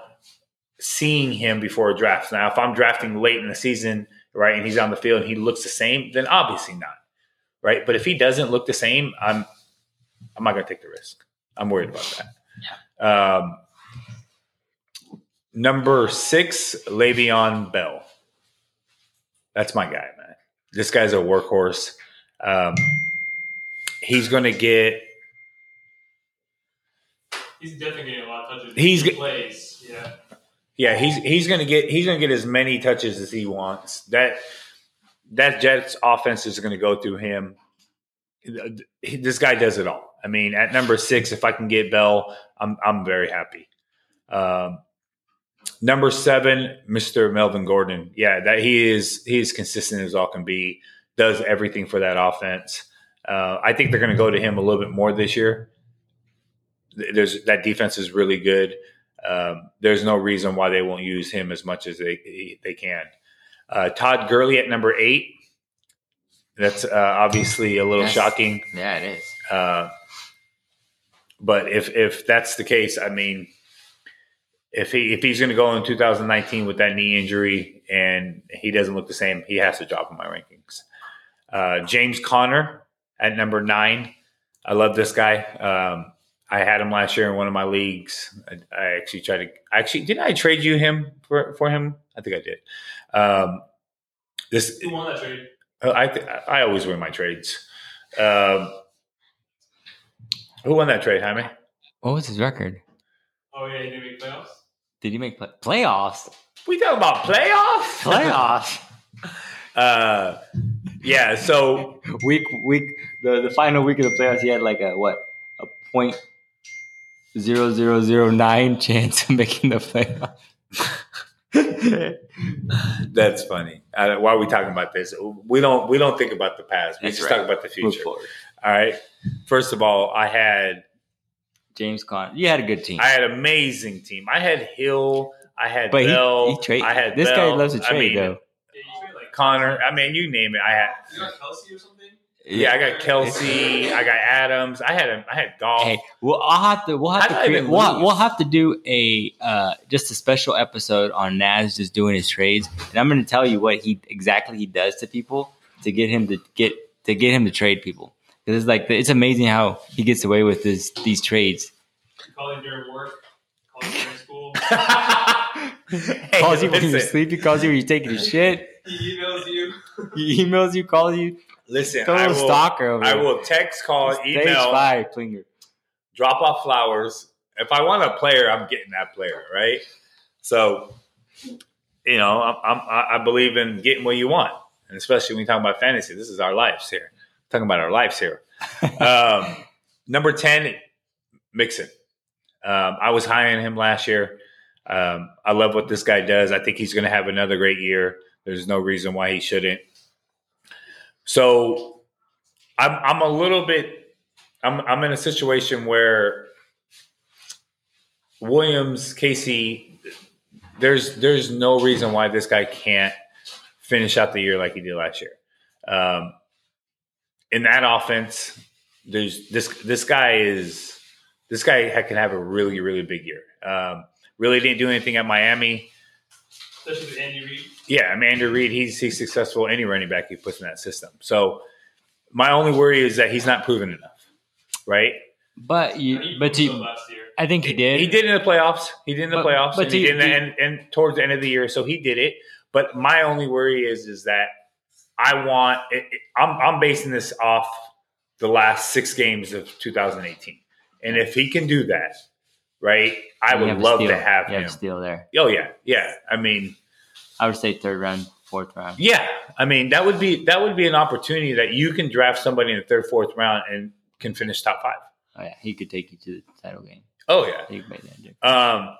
seeing him before a draft. Now, if I'm drafting late in the season, right, and he's on the field and he looks the same, then obviously not. Right. But if he doesn't look the same, I'm I'm not going to take the risk. I'm worried about that. Um, Number six, Le'Veon Bell. That's my guy. This guy's a workhorse. Um, he's going to get. He's definitely getting a lot of touches. He's he plays. Yeah. Yeah, he's he's going to get he's going to get as many touches as he wants. That that Jets offense is going to go through him. This guy does it all. I mean, at number six, if I can get Bell, I'm I'm very happy. Um, number seven, Mr. Melvin Gordon. Yeah, that he is he is consistent as all can be. Does everything for that offense. Uh, I think they're going to go to him a little bit more this year. There's that defense is really good. Um, there's no reason why they won't use him as much as they they can. Uh, Todd Gurley at number eight. That's uh, obviously a little Yes. shocking. Yeah, it is. Uh, but if if that's the case, I mean, if he if he's going to go in 2019 with that knee injury and he doesn't look the same, he has to drop in my rankings. Uh, James Conner at number nine. I love this guy. Um, I had him last year in one of my leagues. I, I actually tried to. Actually, didn't I trade you him for for him? I think I did. Um, this Who won that trade? I th- I always win my trades. Um, who won that trade, Jaime? What was his record? Oh yeah, he didn't make playoffs. Did he make play- playoffs? We talking about playoffs? Playoffs. Uh, yeah. So week week the the final week of the playoffs, he had like a what a point zero zero zero nine chance of making the playoffs. that's funny. Uh, why are we talking about this? We don't we don't think about the past. We That's just right. talk about the future. All right. First of all, I had James Conner, you had a good team. I had amazing team. I had Hill. I had but he, Bell. he trade. I had this Bell. guy loves to I trade mean, though. Yeah, you trade like Conner. I mean, you name it. I had. You got Kelce or something? Yeah, I got Kelce. I got Adams. I had a, I had golf. Hey, well, I'll have to. We'll have How to create. We'll, we'll have to do a uh, just a special episode on Naz just doing his trades, and I'm going to tell you what he exactly he does to people to get him to get to get him to trade people. Because it's like it's amazing how he gets away with this these trades. You call him during work. Call him during school. Hey, calls you when you're listen, sleeping. Calls you when you're taking a shit. He emails you. He emails you. Calls you. listen. Total I will, stalker over I there. will text, call, Stage email, five, Klinger. drop off flowers. If I want a player, I'm getting that player, right? So, you know, I'm, I'm, I I believe in getting what you want, and especially when you talk about fantasy. This is our lives here. Talking about our lives here. um, number ten, Mixon. Um, I was high on him last year. Um, I love what this guy does. I think he's going to have another great year. There's no reason why he shouldn't. So, I'm I'm a little bit. I'm I'm in a situation where Williams, Casey, there's there's no reason why this guy can't finish out the year like he did last year. Um, in that offense, there's this this guy is this guy can have a really really big year. Um, really didn't do anything at Miami. Especially with Andy Reid. Yeah, I mean Andrew Reid, he's he's successful any running back he puts in that system. So my only worry is that he's not proven enough, right? But you, but proved it you. I think he did. He did in the playoffs. He did in the But- playoffs, but and he to- did in the, and, and towards the end of the year. So he did it. But my only worry is is that I want. It, it- I'm I'm basing this off the last six games of 2018, and if he can do that, right, I You would love to have You him. have steal there. Oh yeah, yeah. I mean, I would say third round, fourth round. yeah. I mean that would be that would be an opportunity that you can draft somebody in the third, fourth round and can finish top five. Oh yeah, he could take you to the title game. Oh yeah. He could make that difference. Um,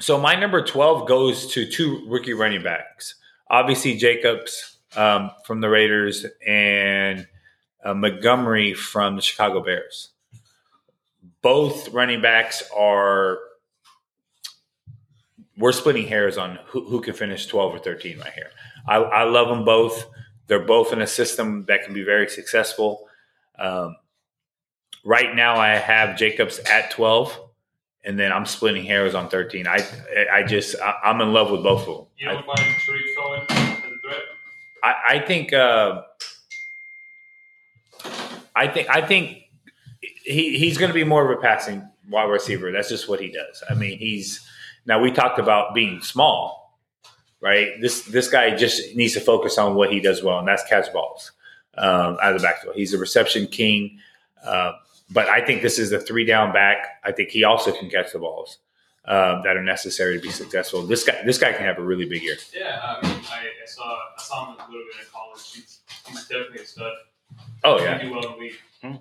so my number 12 goes to two rookie running backs. Obviously, Jacobs um, from the Raiders and uh, Montgomery from the Chicago Bears. Both running backs are. We're splitting hairs on who, who can finish 12 or 13 right here. I, I love them both. They're both in a system that can be very successful. Um, right now, I have Jacobs at 12 and then I'm splitting hairs on 13. I I just I, I'm in love with both of them. You don't find Tarik Cohen as a threat? I, I think uh, I think I think he, he's going to be more of a passing wide receiver. That's just what he does. I mean, he's Now we talked about being small, right? This this guy just needs to focus on what he does well, and that's catch balls um, out of the backfield. He's a reception king, uh, but I think this is a three down back. I think he also can catch the balls um, that are necessary to be successful. This guy this guy can have a really big year. Yeah, I mean, I, I saw I saw him a little bit in college. He's, he's definitely a stud. Oh He yeah, do well in the league.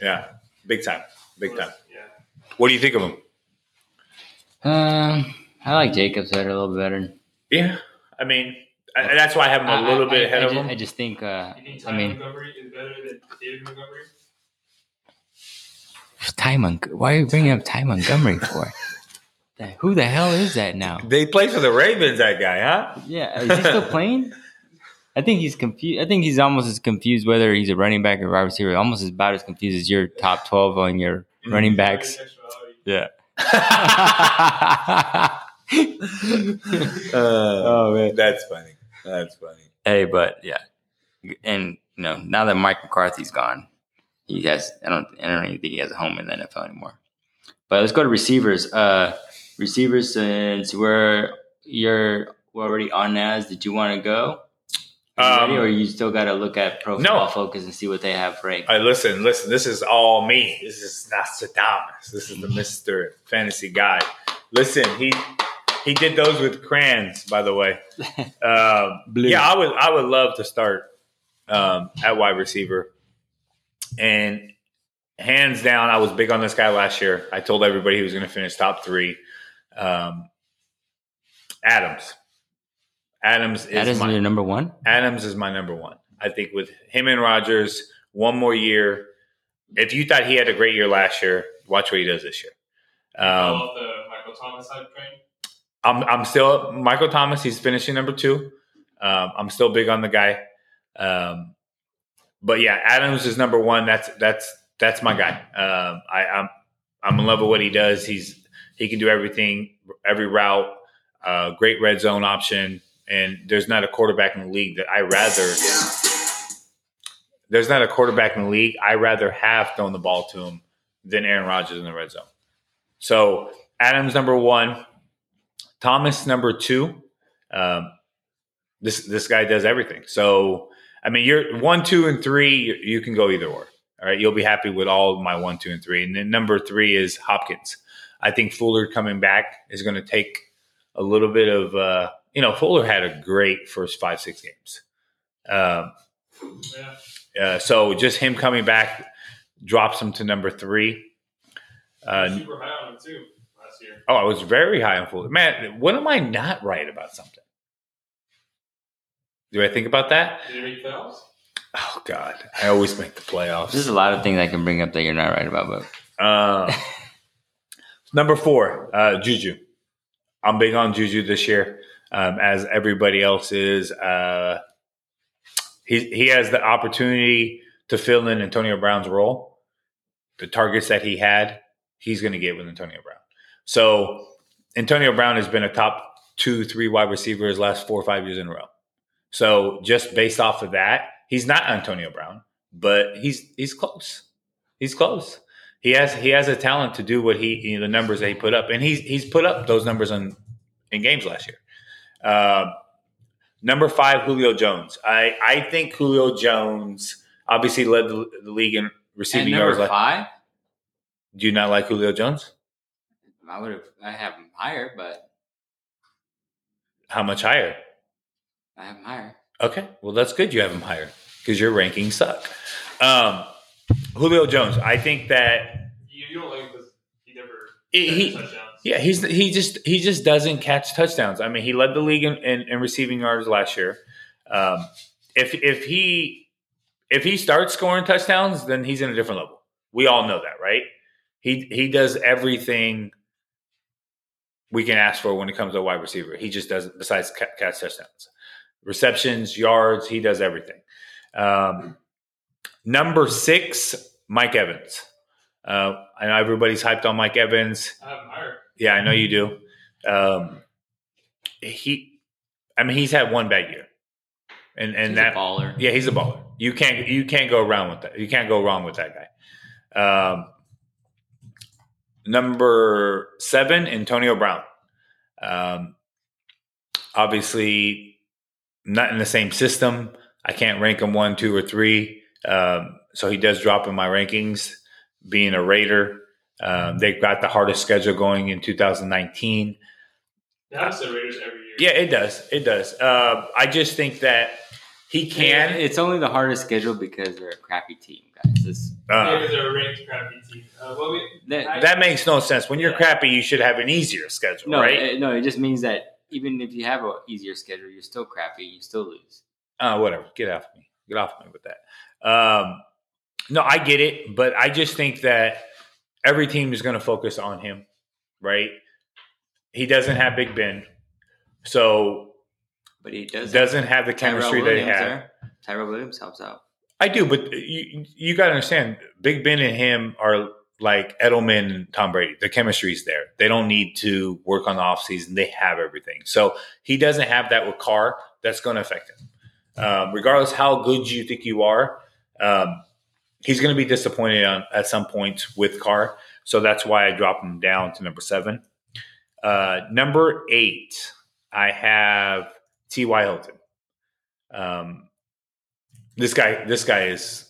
yeah, big time, big time. Yeah. What do you think of him? Um, I like Jacobs better, a little bit better. Yeah, I mean I, that's why I have him a little I- bit I- ahead I of ju- him. I just think, uh, You think I mean, Montgomery is better than David Montgomery? Ty Mon- Why are you bringing up Ty Montgomery for? Who the hell is that now? They play for the Ravens, that guy, huh? Yeah, is he still playing? I think he's confused. I think he's almost as confused whether he's a running back or wide receiver. Almost as about as confused as your top twelve on your Mm-hmm. running backs. Yeah. oh man. that's funny. That's funny. Hey, but yeah, and you know now that Mike McCarthy's gone, he has. I don't. I don't even think he has a home in the NFL anymore. But let's go to receivers. Uh, receivers, since we're you're already on Nas. Did you want to go? Um, ready, or you still got to look at Pro no. Focus and see what they have ranked? Right, listen, listen. This is all me. This is not Nostradamus. This is the Mister Fantasy guy. Listen, he he did those with crayons, by the way. Um, Blue. yeah, I would I would love to start um, at wide receiver, and hands down, I was big on this guy last year. I told everybody he was going to finish top three. Um, Adams, Adams is that is my your number one. Adams is my number one. I think with him and Rodgers, one more year. If you thought he had a great year last year, watch what he does this year. I Um, the Michael Thomas side train. I'm I'm still Michael Thomas. He's finishing number two. Um, I'm still big on the guy. Um, but yeah, Adams is number one. That's that's that's my guy. Um, I, I'm I'm in love with what he does. He's he can do everything, every route. Uh, great red zone option, and there's not a quarterback in the league that I rather. There's not a quarterback in the league I rather have thrown the ball to him than Aaron Rodgers in the red zone. So Adams number one, Thomas number two. Um, this this guy does everything. So I mean, you're one, two, and three. You, you can go either or. All right, you'll be happy with all my one, two, and three. And then number three is Hopkins. I think Fuller coming back is going to take a little bit of. Uh, you know, Fuller had a great first five, six games. Um, Yeah. uh, so just him coming back drops him to number three. Uh, super high on him too last year. oh, I was very high on Fuller. Man, when am I not right about something? Do I think about that? Did he make playoffs? Oh God, I always make the playoffs. There's a lot of things I can bring up that you're not right about, but Uh, number four, uh, Juju. I'm big on Juju this year, um, as everybody else is. Uh, he he has the opportunity to fill in Antonio Brown's role. The targets that he had, he's going to get with Antonio Brown. So Antonio Brown has been a top two, three wide receiver his last four or five years in a row. So just based off of that, he's not Antonio Brown, but he's he's close. He's close he has he has a talent to do what he you know, the numbers that he put up, and he's he's put up those numbers in in games last year. Uh, number five, Julio Jones. I I think Julio Jones obviously led the, the league in and receiving number yards. five, Do you not like Julio Jones? I would have I have him higher, but How much higher? I have him higher. Okay, well that's good. You have him higher because your rankings suck. Um, Julio Jones. I think that You, you don't like him because he never He- had he- touchdowns. Yeah, he's he just he just doesn't catch touchdowns. I mean, he led the league in, in, in receiving yards last year. Um, if if he if he starts scoring touchdowns, then he's in a different level. We all know that, right? He he does everything we can ask for when it comes to a wide receiver. He just doesn't besides catch touchdowns, receptions, yards. He does everything. Um, number six, Mike Evans. Uh, I know everybody's hyped on Mike Evans. I have. Yeah, I know you do. Um, he, I mean, he's had one bad year, and and He's that a baller. yeah, he's a baller. You can't you can't go around with that. You can't go wrong with that guy. Um, number seven, Antonio Brown. Um, obviously, not in the same system. I can't rank him one, two, or three. Um, so he does drop in my rankings. Being a Raider, um, they've got the hardest schedule going in 2019. It happens the Raiders every year. Yeah, it does. It does. Uh, I just think that he can. It's only the hardest schedule because they're a crappy team, guys. It's, Uh, because they're a ranked crappy team. Uh, well, we, that, I- that makes no sense. When you're Yeah. crappy, you should have an easier schedule, no, right? it, no, it just means that even if you have an easier schedule, you're still crappy. You still lose. uh, whatever. Get off me. Get off me with that. Um, no, I get it, but I just think that every team is going to focus on him, right? He doesn't have Big Ben, so But he does. doesn't have the chemistry that he there. Tyrell Williams helps out. I do, but you you got to understand, Big Ben and him are like Edelman and Tom Brady. The chemistry's there. They don't need to work on the offseason. They have everything. So he doesn't have that with Carr. That's going to affect him. Um, regardless how good you think you are, um, he's going to be disappointed on, at some point with Carr. So that's why I dropped him down to number seven. Uh, number eight, I have T.Y. Hilton. Um, this guy, this guy is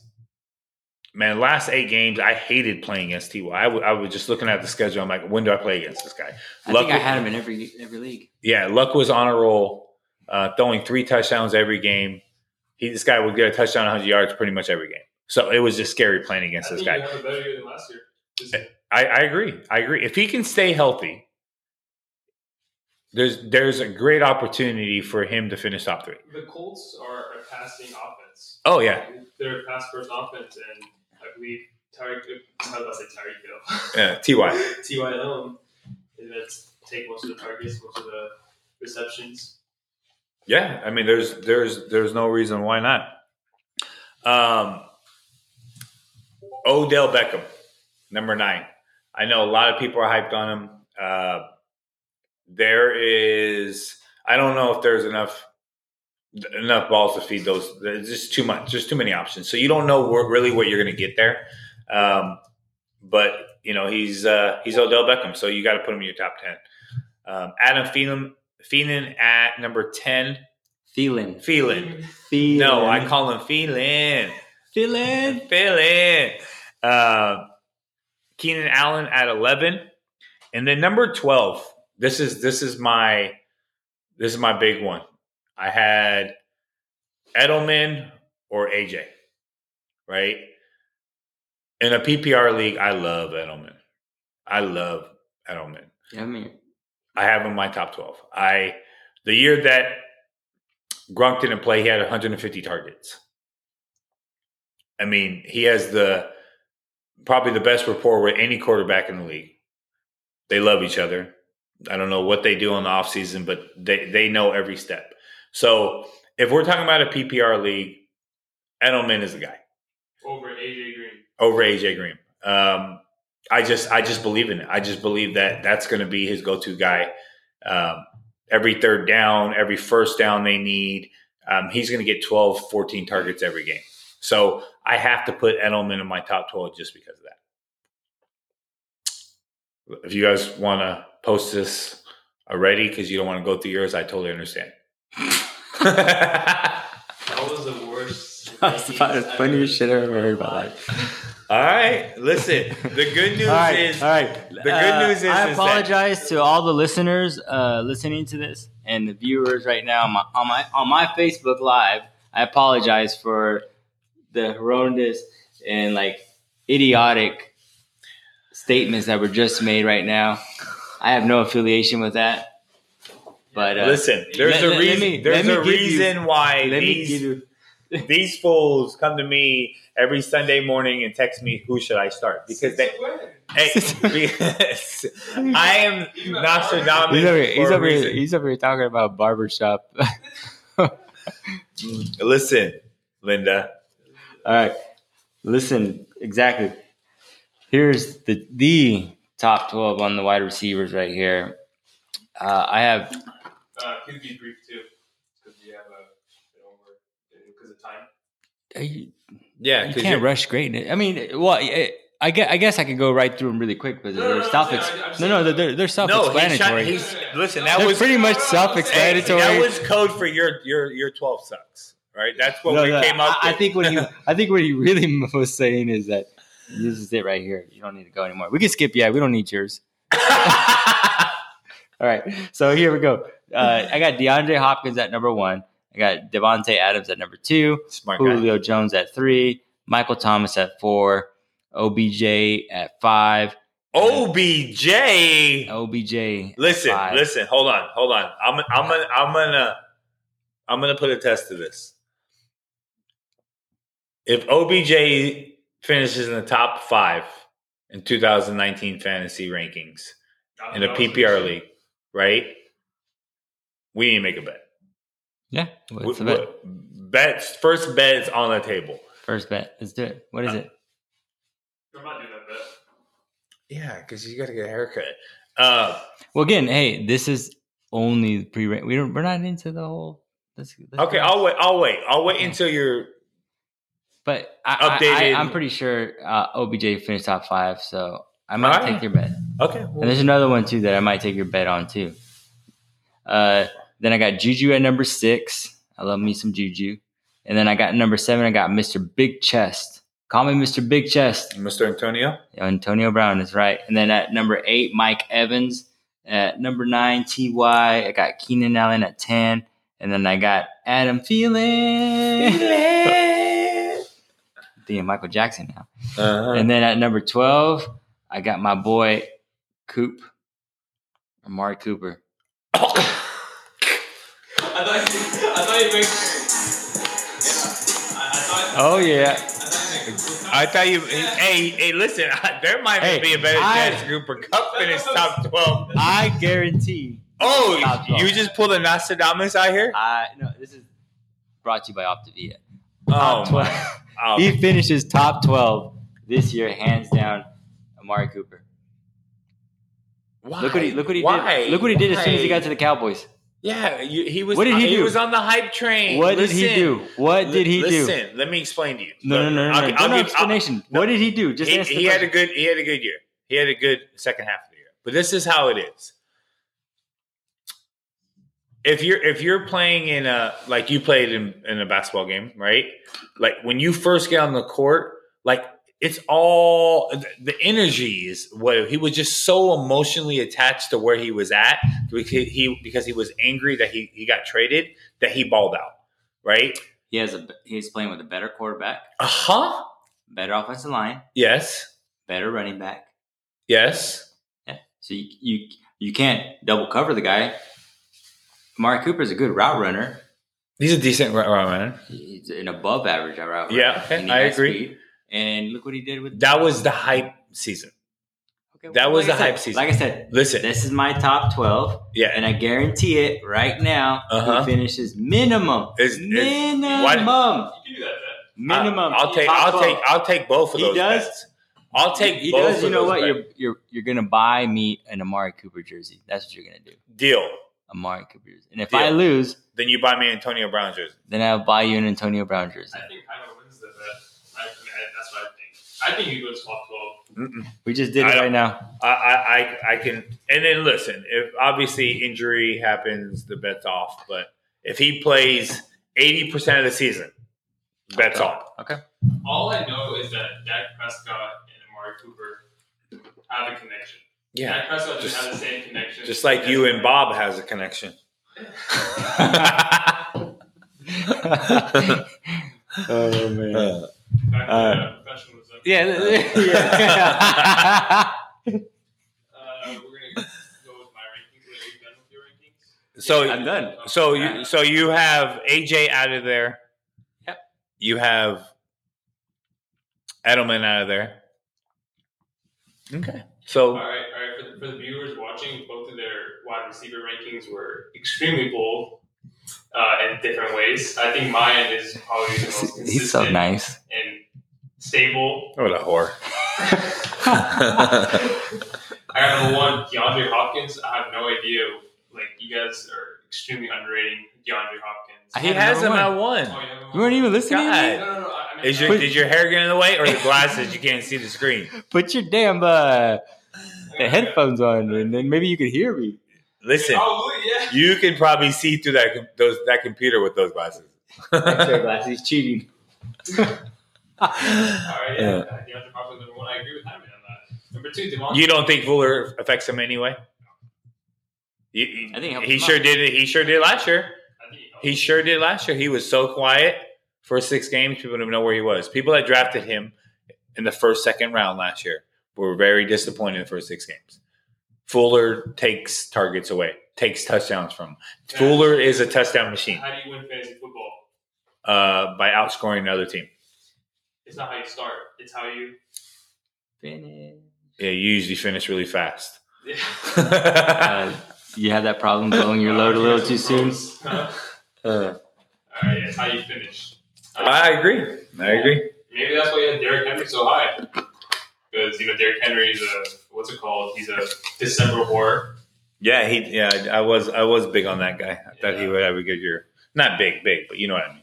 man. Last eight games, I hated playing against Ty. I, w- I was just looking at the schedule. I'm like, when do I play against this guy? I Luck- think I had him in every every league. Yeah, Luck was on a roll, uh, throwing three touchdowns every game. He, this guy would get a touchdown, 100 yards pretty much every game. So it was just scary playing I against this think guy. you have a better year than last year. Eh, I, I agree. I agree. If he can stay healthy, there's there's a great opportunity for him to finish top three. The Colts are a passing offense. Oh yeah, They're a pass first offense, and I believe Tyreek, uh, I was about to say Tyreek Hill? yeah. Ty. Ty alone going take most of the targets, most of the receptions. Yeah, I mean, there's there's there's no reason why not. Um, Odell Beckham, number nine. I know a lot of people are hyped on him. Uh, there is, I don't know if there's enough enough balls to feed those. There's just too much. There's too many options. So you don't know where, really what you're going to get there. Um, but you know he's uh, he's Odell Beckham, so you got to put him in your top ten. Um, Adam Thielen, Thielen at number ten. Feeling. Thielen. Feeling. No, I call him Thielen. feeling. Thielen. Uh, Keenan Allen at eleven, and then number twelve. This is this is my this is my big one. I had Edelman or AJ, right? In a PPR league, I love Edelman. I love Edelman. I mean, I have him in my top 12. I the year that Gronk didn't play, he had 150 targets. I mean, he has the probably the best rapport with any quarterback in the league. They love each other. I don't know what they do in the offseason, but they, they know every step. So if we're talking about a PPR league, Edelman is the guy Over AJ Green. over AJ Green. Um, I just I just believe in it. I just believe that that's going to be his go to guy. Um, every third down, every first down they need, um, he's going to get 12, 14 targets every game. So I have to put Edelman in my top 12 just because of that. If you guys want to post this already because you don't want to go through yours, I totally understand. That was the worst. That's about the funniest shit I've ever heard about life. All right, listen. The good news all right, is all right. the good news is- I is that- apologize to all the listeners uh, listening to this and the viewers right now on my, on my on my Facebook Live. I apologize for the horrendous and like idiotic statements that were just made right now. I have no affiliation with that. But uh, Listen, there's let- a let- let reason. me- there's a give you- reason why let me give these you these fools come to me every Sunday morning and text me, "Who should I start?" Because they, hey, because I am Nostradamus. He's over, he's, over here, he's over here talking about barbershop. Listen, Linda. All right. Listen, exactly. Here's the the top 12 on the wide receivers right here. Uh, I have Uh, could be brief too, because you have a over because of time. uh, you, Yeah, you 'cause can't you're- rush greatness. I mean, well, it, I guess, I guess I could go right through them really quick because No, no, they're no, self. I'm saying- I'm No, no, they're they're, they're No, he's, self-explanatory. trying, he's listen. That they're was pretty much hey, self-explanatory. that was code for your your your twelve sucks, right? That's what No, we no, came up I, with. I think what he I think what he really was saying is that this is it right here. You don't need to go anymore. We can skip. Yeah, we don't need yours. All right. So here we go. Uh, I got DeAndre Hopkins at number one. I got Davante Adams at number two. Smart guy. Julio Jones at three. Michael Thomas at four. OBJ at five. OBJ. OBJ. Listen, listen. Hold on, hold on. I'm I'm gonna I'm gonna I'm gonna put a test to this. If OBJ finishes in the top five in 2019 fantasy rankings in a PPR league, right? We need to make a bet. Yeah. What's the bet? Bets first bet is on the table. First bet. Let's do it. What is it? I'm not doing that bet. Yeah, because you got to get a haircut. Uh, Well, again, hey, this is only pre. We don't. We're not into the whole. Let's, let's okay, go. I'll wait. I'll wait. I'll wait Okay. until you're But I, Updated. I, I'm pretty sure uh, OBJ finished top five, so I might Alright. take your bet. okay. And there's another one too that I might take your bet on too. Uh, then I got Juju at number six. I love me some Juju. And then I got number seven. I got Mr. Big Chest. Call me Mr. Big Chest. Mr. Antonio. Antonio Brown is right. And then at number eight, Mike Evans. At number nine, Ty. I got Keenan Allen at ten. And then I got Adam Thielen. Thinking Michael Jackson now. Uh-huh. And then at number 12, I got my boy Coop, Amari Cooper. I thought you, I thought you meant. I, I thought. Oh, yeah. I thought you meant. I thought you. Hey, hey, listen. There might Hey, be a better I- chance Cooper Kupp finished top twelve. I guarantee. Oh, you just pulled a Nostradamus out here. I no, this is brought to you by Optavia. Oh, Top 12. Oh, He finishes top 12 this year, hands down. Amari Cooper. why? Look what he look what he Why? did. Look what he did as soon as he got to the Cowboys. Yeah, you, he was. What did he do? He was on the hype train. What did he do? What did he do? Listen, let me explain to you. No, no, no, no, I'll no. I'll no give- explanation. no. what did he do? Just he, he had a good he had a good year. He had a good second half of the year. But this is how it is. If you're if you're playing in a like you played in, in a basketball game, right? Like when you first get on the court, like it's all the energy is what he was just so emotionally attached to where he was at because he because he was angry that he, he got traded that he balled out, right? He has a he's playing with a better quarterback, Uh huh. better offensive line, Yes. better running back. Yes. Yeah. So you you you can't double cover the guy. Amari Cooper is a good route runner. He's a decent route runner. He's an above average route runner. Yeah, okay, And I agree. speed. And look what he did with That was the hype season. Okay, that was like the said- hype season. Like I said, Listen, this is my top twelve, yeah, and I guarantee it right now. Uh-huh. He finishes minimum, Is- is- minimum, why- You can do that minimum. I'll take, I'll 12. take, I'll take both of those. He those. does? bets. I'll take He both. does. Of You know what? bets. You're you're you're gonna buy me an Amari Cooper jersey. That's what you're gonna do. deal. Amari Cooper jersey. And if Deal. I lose, Then you buy me Antonio Brown jersey. then I'll buy you an Antonio Brown jersey. I think Hyman wins the bet. I, I that's what I think. I think he goes top twelve. Mm-mm. We just did I it right now. I, I, I, I can. And then listen, if obviously injury happens, the bet's off. But if he plays eighty percent of the season, bet's Okay. on. Okay. All I know is that Dak Prescott and Amari Cooper have a connection. Dak Prescott just, Just- has the same connection. Just like you and Bob has a connection. oh man. Uh, Back to Uh, professionalism. Yeah. yeah. Uh, we're gonna go with my rankings. Are you done with your rankings? so I'm done. So you so you have AJ out of there. Yep. You have Edelman out of there. Okay. So All right, all right. For the, for the viewers watching, both of their wide receiver rankings were extremely bold uh, in different ways. I think mine is probably the most He's so nice. and stable. what a whore. I got number one, DeAndre Hopkins. I have no idea. Like you guys are extremely underrating DeAndre Hopkins. He has him him at at one. Oh, you You weren't even listening. God. to me? No, no, no. I, I mean, Is your Wait. did your hair get in the way or the glasses? you can't see the screen. Put your damn uh, the headphones on, and then maybe you could hear me. Listen, Oh, you can probably see through that those that computer with those glasses. X-ray glasses. He's cheating. All right, yeah. Yeah. DeAndre Hopkins number one. I agree with Hyman on that. Number two, Davante. You don't think Fuller affects him anyway? You- you- I think it he sure out. did. it. He sure did last year. I He sure did last year. He was so quiet for six games. People didn't even know where he was. People that drafted him in the first, second round last year were very disappointed in the first six games. Fuller takes targets away, takes touchdowns from. him. Fuller is a touchdown machine How do you win fantasy football? uh, by outscoring another team. It's not how you start. It's how you. Finish. Yeah, you usually finish really fast. Yeah. Uh, you have that problem blowing your load a little too soon. Huh? Uh, All right, yeah, it's how you finish. Uh, I agree. I agree. Maybe that's why you had Derrick Henry so high. Because you know Derrick Henry is a what's it called? He's a December whore. Yeah, he. Yeah, I was. I was big on that guy. I thought he would have a good year. Not big, big, but you know what I mean.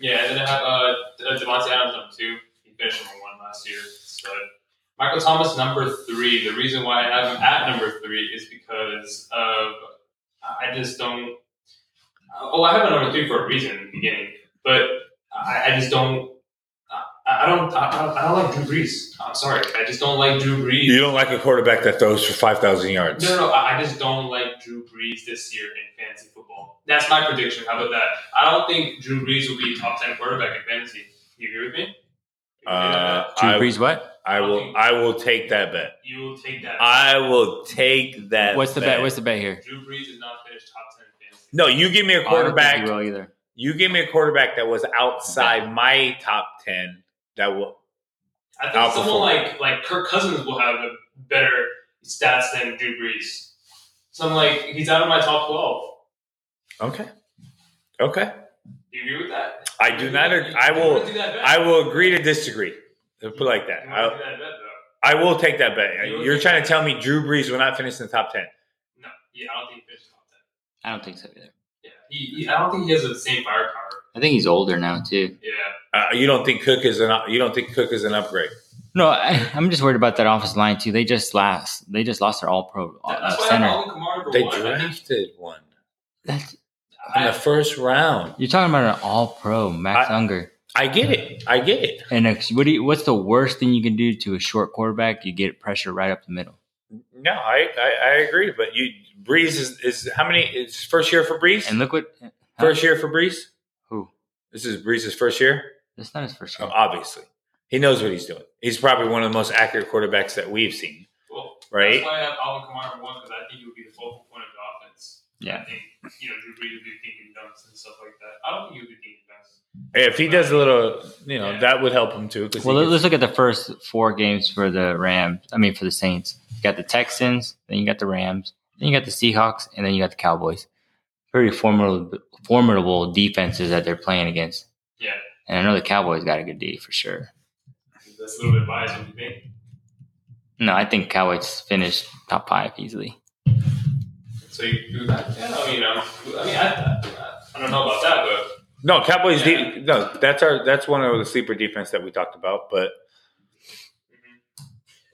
Yeah, and then I have uh, Davante Adams number two. He finished number one last year. Stud. Michael Thomas number three. The reason why I have him at number three is because of I just don't. Oh, I have him number three for a reason in the beginning, but I, I just don't. I, I don't. I, I don't- I don't like Drew Brees. I'm sorry. I just don't like Drew Brees. You don't like a quarterback that throws for five thousand yards. No, no, I I just don't like Drew Brees this year in fantasy football. That's my prediction. How about that? I don't think Drew Brees will be a top ten quarterback in fantasy. You agree with me? Agree Uh. Drew I, Brees, what? I will. I will take that bet. you will take that. I will take that. What's the bet? What's the bet here? Drew Brees did not finish top ten fantasy. No, you give me a I don't think quarterback. he will either. You give me a quarterback that was outside my top ten. That will. I think Outperform. someone like like Kirk Cousins will have a better stats than Drew Brees. So I'm like, he's out of my top twelve. Okay. Okay. Do you agree with that? I do not. ag- I will. do that? I will agree to disagree. Put it like that. You I, that bet. I will take that bet. You will You're trying to tell me Drew Brees will not finish in the top ten. No, yeah, I don't think he finished top ten. I don't think so either. Yeah, he, he, I don't think he has the same firepower. I think he's older now too. Yeah, Uh, you don't think Cook is an? You don't think Cook is an upgrade? No, I, I'm just worried about that offensive line too. They just last. They just lost their All Pro uh, that's center. have Alvin Kamara number They one. Drafted one That's, in the first round. you're talking about an All Pro, Max I- Unger. I get it. I get it. And ex- what do you, what's the worst thing you can do to a short quarterback? You get pressure right up the middle. No, I, I, I agree. But you Brees is, is how many? It's first year for Brees. And look what First year for Brees. Who? This is Brees's first year. That's not his first Oh, year. obviously, he knows what he's doing. He's probably one of the most accurate quarterbacks that we've seen. well, Right? That's why I have Alvin Kamara one because I think he would be the focal point of the offense. Yeah. I Yeah. think you know Drew Brees would be thinking dunks and stuff like that. I don't think he would be thinking dunks. If he does a little, you know, Yeah. that would help him too. Well, let's look at the first four games for the Rams. I mean, for the Saints. You got the Texans, then you got the Rams, then you got the Seahawks, and then you got the Cowboys. Very formidable, formidable defenses that they're playing against. Yeah, And I know the Cowboys got a good D for sure. that's a little bit biased. What do you think? No, I think Cowboys finished top five easily. So you do that? Yeah, I mean, you know, I mean, I, I, I don't know about that, but no Cowboys. Yeah. De- no, that's our that's one of the sleeper defense that we talked about. But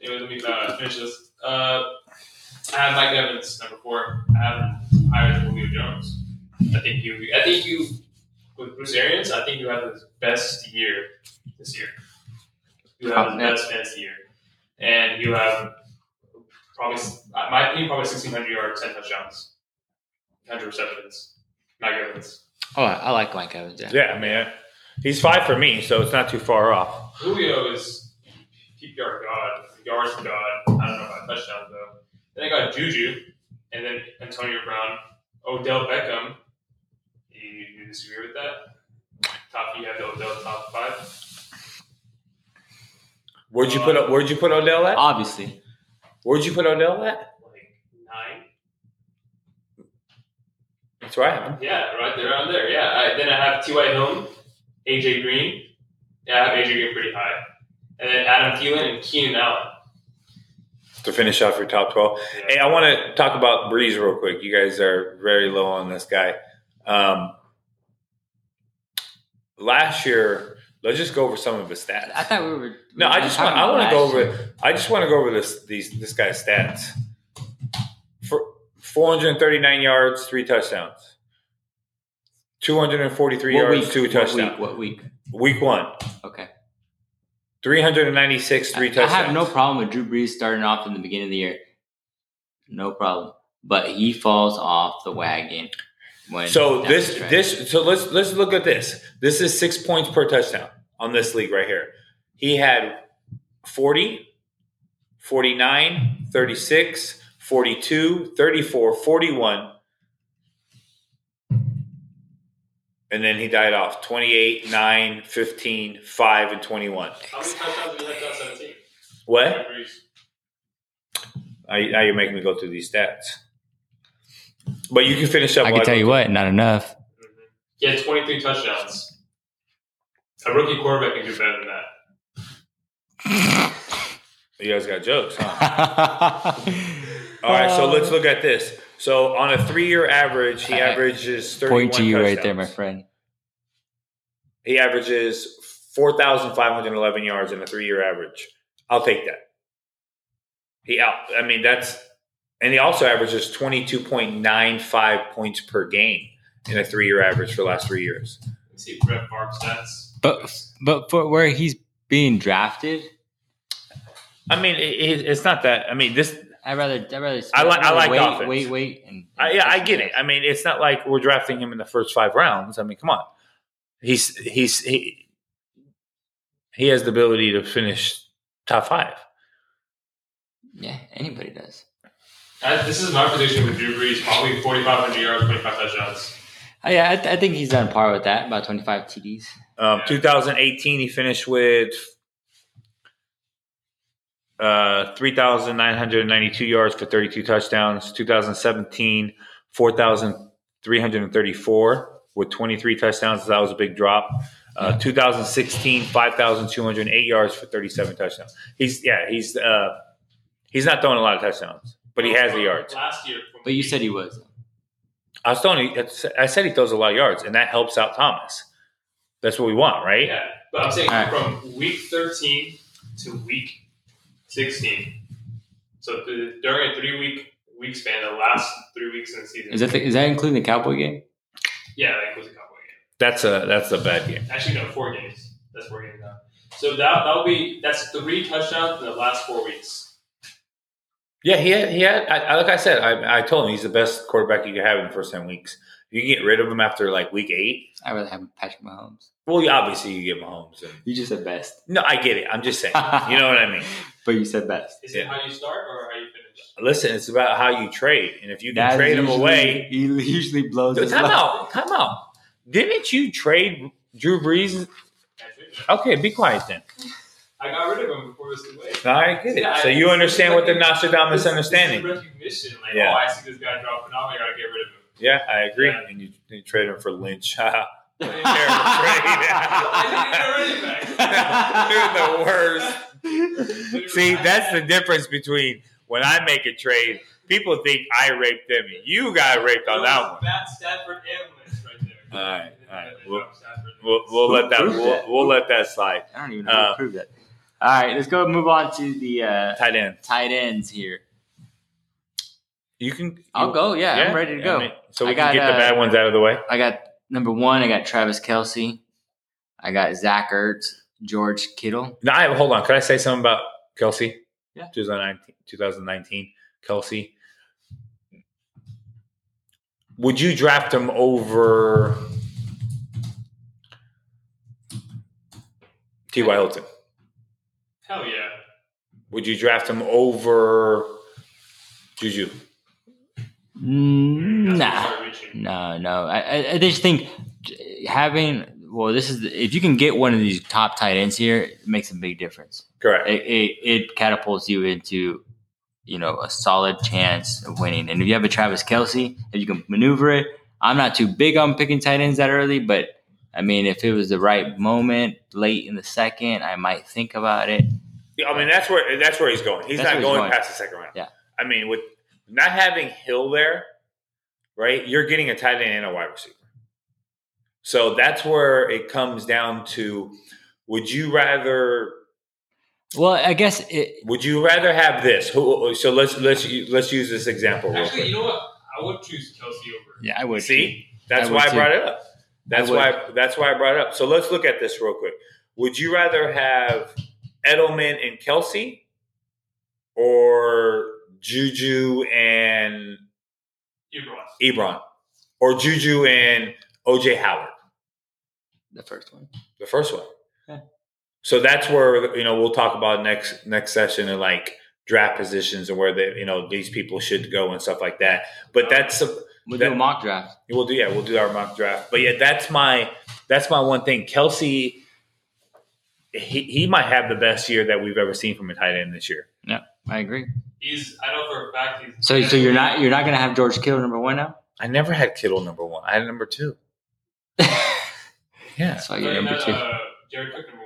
anyway, let me uh, finish this. Uh, I have Mike Evans number four. I have him higher than Julio Jones. I think you. I think you with Bruce Arians. I think you have the best year this year. You have the best fantasy year, and you have probably, uh, my opinion, probably sixteen hundred yards, ten touchdowns, hundred receptions. Mike Evans. Oh, I, I like Mike Evans. Yeah. yeah, I mean, he's five for me, so it's not too far off. Julio is PPR god, yards god. I don't know about touchdowns though. Then I got Juju, and then Antonio Brown, Odell Beckham. You, you disagree with that? Top, you have the Odell top five. Where'd you put Where'd you put Odell at? Obviously. Where'd you put Odell at? Like nine. That's right. Yeah, right there, around there. Yeah. I, then I have T.Y. Hilton, AJ Green. Yeah, I have AJ Green pretty high, and then Adam Thielen and Keenan Allen. to finish off your top 12. Hey, I want to talk about Brees real quick. You guys are very low on this guy. Um, last year, let's just go over some of his stats. I thought we were. No, I we just want I want to go over year. I just want to go over this these this guy's stats. For 439 yards, three touchdowns. 243 What yards, week? two What touchdowns. week? What week? Week 1, Okay. 396 three I, I have no problem with Drew Brees starting off in the beginning of the year. No problem. But he falls off the wagon when So this this so let's let's look at this. This is 6 points per touchdown on this league right here. He had 40, 49, 36, 42, 34, 41 and then he died off 28, 9, 15, 5 and 21. How many touchdowns did he have to 17? What? Brees. Now you- now you're making me go through these stats. But you can finish up. I can tell you what, not enough. Mhm. He had 23 touchdowns. A rookie quarterback can do better than that. You guys got jokes, huh? All right, so let's look at this. So on a three-year average, he I- averages thirty-one Point to you right there, my friend. He averages four thousand five hundred eleven yards in a three-year average. I'll take that. He out. I mean, that's and he also averages twenty-two point nine five points per game in a three-year average for the last three years. Let's see Brett Favre stats. But but for where he's being drafted, I mean, it, it- it's not that. I mean, this. I'd rather I'd rather I like- I like wait, offense. wait, wait, and, I, yeah, I get it. I mean, it's not like we're drafting him in the first five rounds. I mean, come on. He's he's he he has the ability to finish top five. Yeah, anybody does. Uh, this is my position with Drew Brees. Probably 4,500 yards, 25 touchdowns. Oh, yeah, I, th- I think he's on par with that. About twenty five TDs. Um, Yeah. 2018, he finished with uh, 3,992 yards for 32 touchdowns. 2017, 4,334 with 23 touchdowns. That was a big drop. Uh, 2016, 5,208 yards for 37 touchdowns. He's yeah, he's uh, he's not throwing a lot of touchdowns, but he has the yards. Last year. from But you said he was. I was telling you, I said he throws a lot of yards, and that helps out Thomas. That's what we want, right? Yeah, but I'm saying All right. from week 13 to week 16. So th- during a three week week span, the last three weeks in the season. Is that the, is that including the Cowboy game? yeah, that includes a couple of games. That's a that's a bad game. Actually, no, four games. That's four games now. So that that'll be that's three touchdowns in the last four weeks. Yeah, he had, he had I, I- like I said, I, I told him he's the best quarterback you can have in the first 10 weeks. You can get rid of him after like week eight. I'd rather have Patrick Mahomes. Well, yeah, obviously you get Mahomes. And, You just said best. no, I get it. I'm just saying. You know what I mean? But you said best. Is Yeah. it how you start or how you finish? Listen, it's about how you trade. And if you can That trade him usually- away. He usually blows his Time out. Time out. Didn't you trade Drew Brees? Okay, be quiet then. I got rid of him before it was too late. No, I get it. Yeah, So I- you understand what the it's like- Nostradamus This- understanding. This recognition. Like, Yeah. oh, I see this guy dropping off. I gotta get rid of him. Yeah, I agree. Yeah. And you, you trade him for Lynch. Terrible I trade. You're the worst. See, that's the difference between when I make a trade, people think I raped them. You got raped on that one. Matt Stafford and Lynch right there. All right, all right. We'll- We'll, we'll let that we'll, we'll let that slide. I don't even know Uh, how to prove that. All right, let's go move on to the uh, Tight end. tight ends here. You can. I'll go. Yeah, I'm ready to I go. mean, so we I can got, get the uh, bad ones out of the way. I got number one. I got Travis Kelce. I got Zach Ertz, George Kittle. No, I, hold on. Can I say something about Kelce? Yeah. 2019, 2019 Kelce. Would you draft him over T.Y. Hilton? Hell yeah. Would you draft him over Juju? Mm, Nah, you start reaching. no, no. I, I, I just think having well, this is if you can get one of these top tight ends here, it makes a big difference. Correct. It, it, it catapults you into you know a solid chance of winning. And if you have a Travis Kelce, if you can maneuver it, I'm not too big on picking tight ends that early, but I mean, if it was the right moment, late in the second, I might think about it. Yeah, I mean, that's where that's where he's going. He's That's not where he's going, going. past the second round. Yeah. I mean, with not having Hill there, right? You're getting a tight end and a wide receiver. So that's where it comes down to: Would you rather? Well, I guess it, Would you rather have this? Who, so let's let's let's use this example real Actually, quick. you know what? I would choose Kelce over. yeah, I would See, that's I would why I too. brought it up. That's why that's why I brought it up. So let's look at this real quick. Would you rather have Edelman and Kelce, or Juju and Ebron. Ebron, or Juju and OJ Howard? the first one. The first one. Yeah. So that's where you know we'll talk about next next session and like draft positions and where the you know these people should go and stuff like that. But that's We'll That- do a mock draft. We'll do yeah, we'll do our mock draft. But yeah, that's my that's my one thing. Kelce, he he might have the best year that we've ever seen from a tight end this year. Yeah, I agree. He's. I know for a fact he's. So, so you're not you're not gonna have George Kittle number one now. I never had Kittle number one. I had number two. Yeah. So But you're number had, two. Uh, Jared Cook number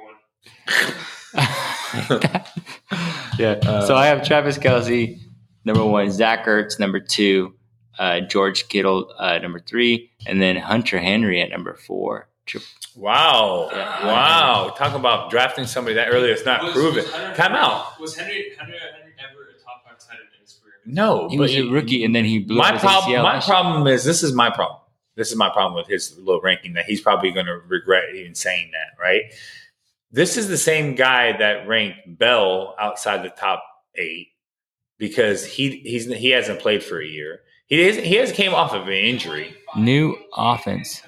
one. yeah. so I have Travis Kelce number one, Zach Ertz number two, uh, George Kittle uh, number three, and then Hunter Henry at number four. Tri- Wow. Yeah. Wow. Talk about drafting somebody that early. It's not Was- proven. was Hunter Time Henry- out. Was Henry Henry Henry ever a top five tight end in his career? No, He was a rookie, and then he blew my up his problem. ACL My last year. problem is this is my problem. This is my problem with his low ranking that he's probably going to regret even saying that. Right. This is the same guy that ranked Bell outside the top eight because he he's he hasn't played for a year. He is, he has came off of an injury. New offense.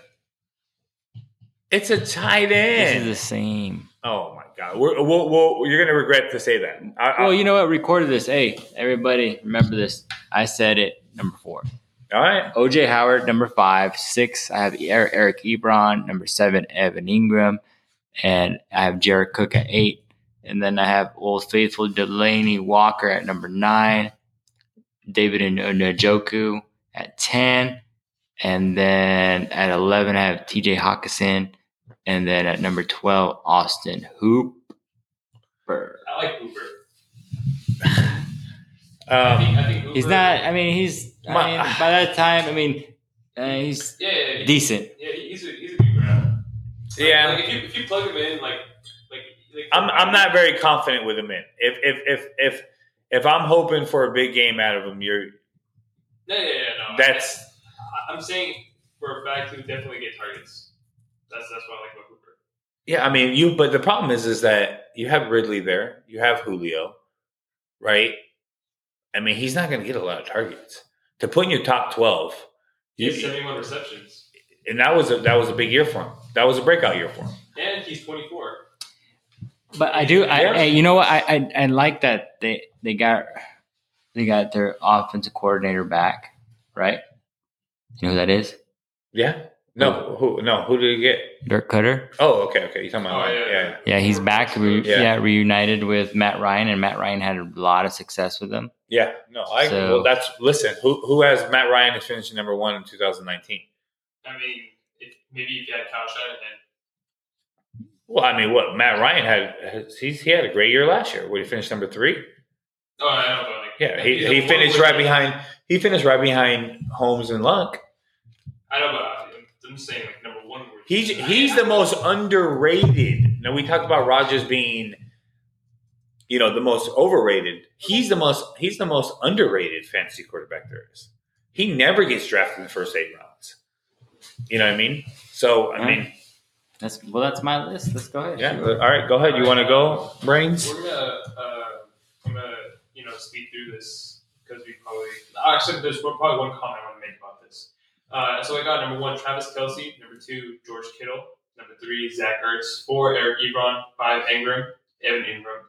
It's a tight end. This is the same. oh my god, We're, we'll, we'll, you're going to regret to say that. I, I- Well, you know what? Recorded this. Hey, everybody, remember this. I said it. Number four. all right. OJ Howard, number five. Six, I have Er- Eric Ebron. Number seven, Evan Engram. And I have Jared Cook at eight. And then I have Old Faithful Delanie Walker at number nine. David Njoku at 10. And then at 11, I have TJ Hockenson. And then at number 12, Austin Hooper. I like Hooper. I Um, think, I think Hooper, He's not, I mean, he's, I mean, by that time, I mean, uh, he's Yeah, yeah, yeah. decent. Yeah, he's a he's a good grab. Like, yeah. Like if you if you plug him in, like like. like I'm I'm not very confident with him in. If if if if if I'm hoping for a big game out of him, you're No, yeah, yeah, no. that's I- I'm saying for a fact he would definitely get targets. That's that's what I like about Hooper. yeah. I mean, you. But the problem is, is that you have Ridley there, you have Julio, right? I mean, he's not going to get a lot of targets to put in your top twelve. He has You, 71 receptions, and that was a that was a big year for him. That was a breakout year for him. and he's 24. But I do. I, I you know what? I, I I like that they they got they got their offensive coordinator back, right? You know who that is? Yeah. No. Who? No. Who did he get? Dirk Koetter. Oh, okay. Okay. You talking about? Oh, yeah. yeah, yeah. yeah. Yeah, he's back. Re, Yeah. yeah. reunited with Matt Ryan, and Matt Ryan had a lot of success with him. Yeah, no, I. So- well, that's listen. Who who has Matt Ryan as finishing number one in 2019? I mean, if, maybe if you had Kyle Shanahan, Well, I mean, what Matt Ryan had? He's he had a great year last year. Where he finished number three. oh, I don't know, but like Yeah, he, he finished right behind. He finished right behind Holmes and Luck. I don't know, but I'm, I'm saying like number one. He's he's the most underrated. Now we talked about Rodgers being, you know, the most overrated. He's the most he's the most underrated fantasy quarterback there is. He never gets drafted in the first eight rounds. You know what I mean? So I mean, That's well. That's my list. Let's go ahead. yeah. All right, go ahead. You want to go, brains? We're gonna, uh, I'm gonna, you know, speed through this because we probably actually there's probably one comment I want to make about this. Uh, so I got number one Travis Kelce, number two George Kittle, number three Zach Ertz, four Eric Ebron, five Engram, Evan Engram,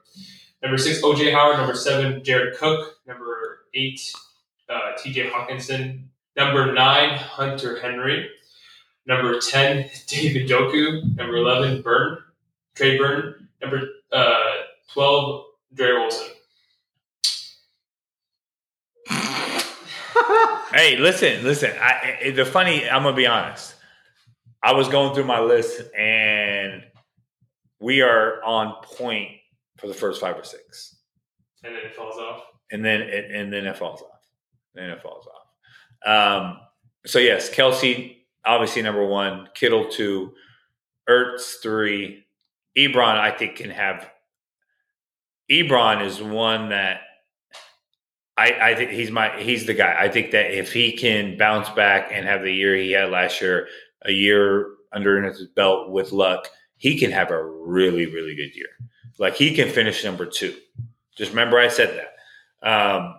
number six OJ Howard, number seven Jared Cook, number eight uh, T.J. Hockenson, number nine Hunter Henry, number ten David Njoku, number eleven Burn, Trey Burn. number uh, 12, Dre Wilson. Hey, listen, listen. I, the funny, I'm gonna be honest. I was going through my list, and we are on point for the first five or six, and then it falls off. and then it, and then it falls off. Then it falls off. Um, so yes, Kelce obviously number one, Kittle two, Ertz three, Ebron I think can have. Ebron is one that I, I think he's my he's the guy. I think that if he can bounce back and have the year he had last year, a year under his belt with luck, he can have a really really good year. Like he can finish number two. Just remember I said that. Um,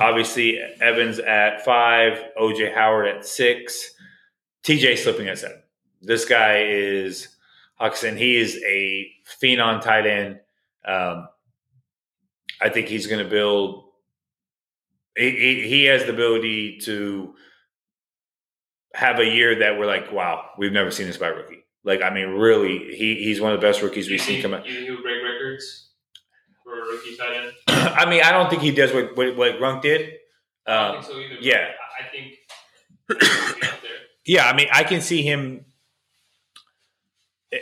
obviously Evans at five, OJ Howard at six, TJ slipping at seven. This guy is Hockenson. He is a phenom tight end. Um, I think he's going to build. He, he, has the ability to have a year that we're like, wow, we've never seen this by rookie. Like, I mean, really, he, he's one of the best rookies we've seen come out. you think he'll break records for a rookie tight end? I mean, I don't think he does what what, what Gronk did. I don't Um, think so either. yeah. I I think he'll be up there. yeah, I mean, I can see him.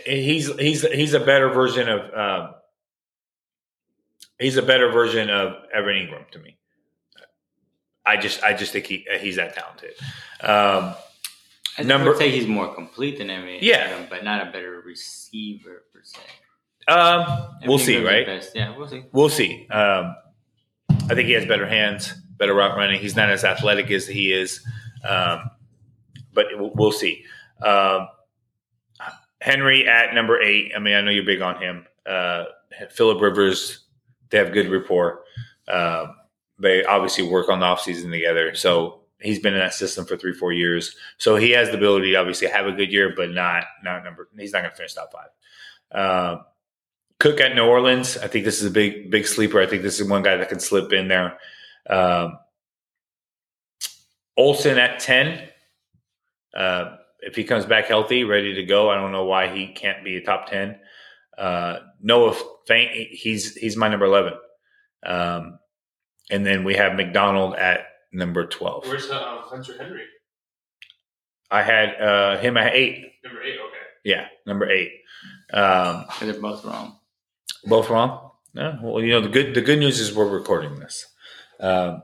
He's he's he's a better version of um, he's a better version of Evan Engram to me. I just I just think he he's that talented. Um, I Number- would say he's more complete than Evan Yeah. Engram, but not a better receiver per se. um, we'll see, Engram's right? Yeah, we'll see. We'll see. Um, I think he has better hands, better route running. He's not as athletic as he is, um, but we'll, we'll see. Um, Henry at number eight. I mean, I know you're big on him. Uh, Philip Rivers, they have good rapport. Um, they obviously work on the offseason together. So he's been in that system for three, four years. So he has the ability to obviously have a good year, but not not number. He's not going to finish top five. Um, Cook at New Orleans. I think this is a big big sleeper. I think this is one guy that can slip in there. Um, Olsen at ten. Uh, if he comes back healthy, ready to go, I don't know why he can't be a top ten. Uh, Noah Fant, he's he's my number eleven. Um, and then we have McDonald at number twelve. Where's uh, Hunter Henry? I had uh, him at eight. Number eight. Okay. Yeah, number eight. Um, But they're both wrong. both wrong. No, well, you know the good the good news is we're recording this. Um,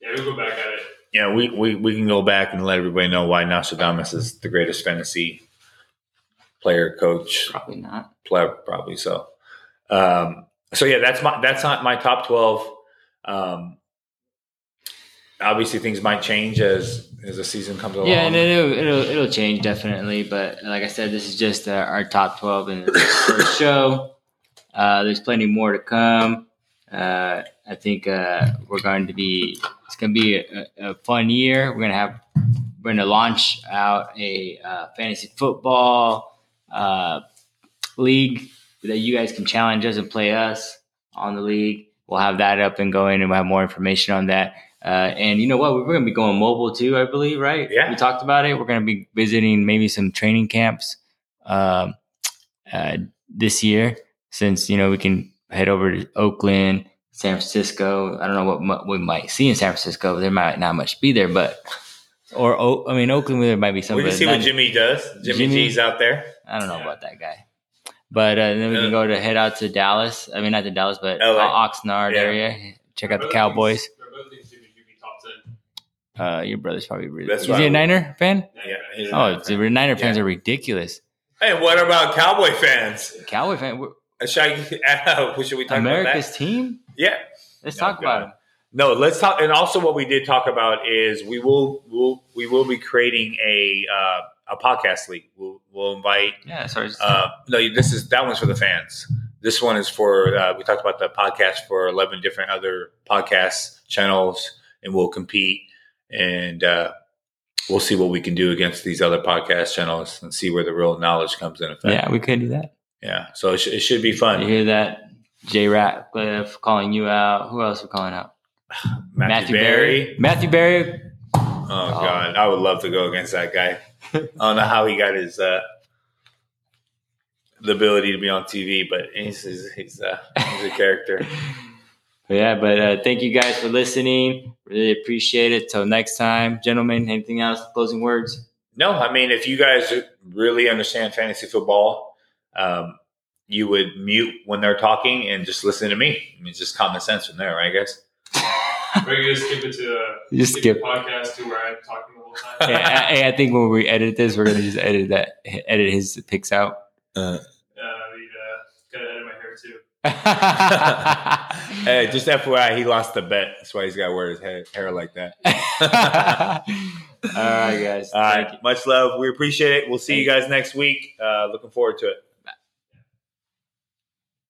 Yeah, we'll go back at it. you know, we, we, we can go back and let everybody know why Nostradamus is the greatest fantasy player, coach, Probably not. player, probably so. Um, so yeah, that's my that's not my top twelve. Um, obviously, things might change as as the season comes along. Yeah, and it'll, it'll it'll change definitely. But like I said, this is just uh, our top twelve in the first show. Uh, there's plenty more to come. Uh, I think uh, we're going to be. It's going to be a, a fun year. We're going to have. We're going to launch out a uh, fantasy football uh, league that you guys can challenge us and play us on the league. We'll have that up and going, and we'll have more information on that. Uh, and you know what? We're going to be going mobile too, I believe, right? Yeah. We talked about it. We're going to be visiting maybe some training camps um, uh, this year, since you know we can head over to Oakland, San Francisco. I don't know what mu- we might see in San Francisco. There might not much be there, but or O- I mean Oakland, there might be some. we can see what Jimmy does. Jimmy, Jimmy- G's out there. I don't know Yeah. about that guy. But uh, then we can go to head out to Dallas. I mean, not to Dallas, but LA. Oxnard Yeah. area. Check out the Cowboys. thinks- My brother thinks Jimmy should be top ten. Uh, your brother's probably really. That's is why he I a would- Niner fan? Yeah. he's a Oh, Niner the fan. Niner fans Yeah. are ridiculous. Hey, what about Cowboy fans? Cowboy fan, we're- Uh, Should, I, should we talk about America's team. Yeah. Let's Oh, talk about them. No, let's talk. And also, what we did talk about is we will we'll, we will be creating a uh, a podcast league. We'll, we'll invite. Yeah, sorry. Uh, no, this is that one's for the fans. This one is for uh, we talked about the podcast for eleven different other podcast channels, and we'll compete and uh, we'll see what we can do against these other podcast channels and see where the real knowledge comes in effect. yeah, we could do that. yeah. So it, sh- it should be fun. You hear that? Jay Ratcliffe calling you out. Who else are calling out? Matthew, Berry. Matthew Berry. Oh, God, I would love to go against that guy. I don't know how he got his uh, the ability to be on TV, but he's he's, he's, uh, he's a character. Yeah, but uh, thank you guys for listening. Really appreciate it. Till next time, gentlemen. Anything else? Closing words? No, I mean if you guys really understand fantasy football, um, you would mute when they're talking and just listen to me. I mean, it's just common sense from there, right, guys? We're gonna skip it to uh, Just skip skip. podcast to where I'm talking the whole time. Yeah, I, I think when we edit this, we're gonna just edit that, edit his picks out. Uh, Uh, we uh, gotta edit my hair too. hey, just FYI, he lost the bet. That's why he's got to wear his hair, hair like that. All right, guys. All Thank right. Much love. We appreciate it. We'll see you guys next week. Uh, looking forward to it.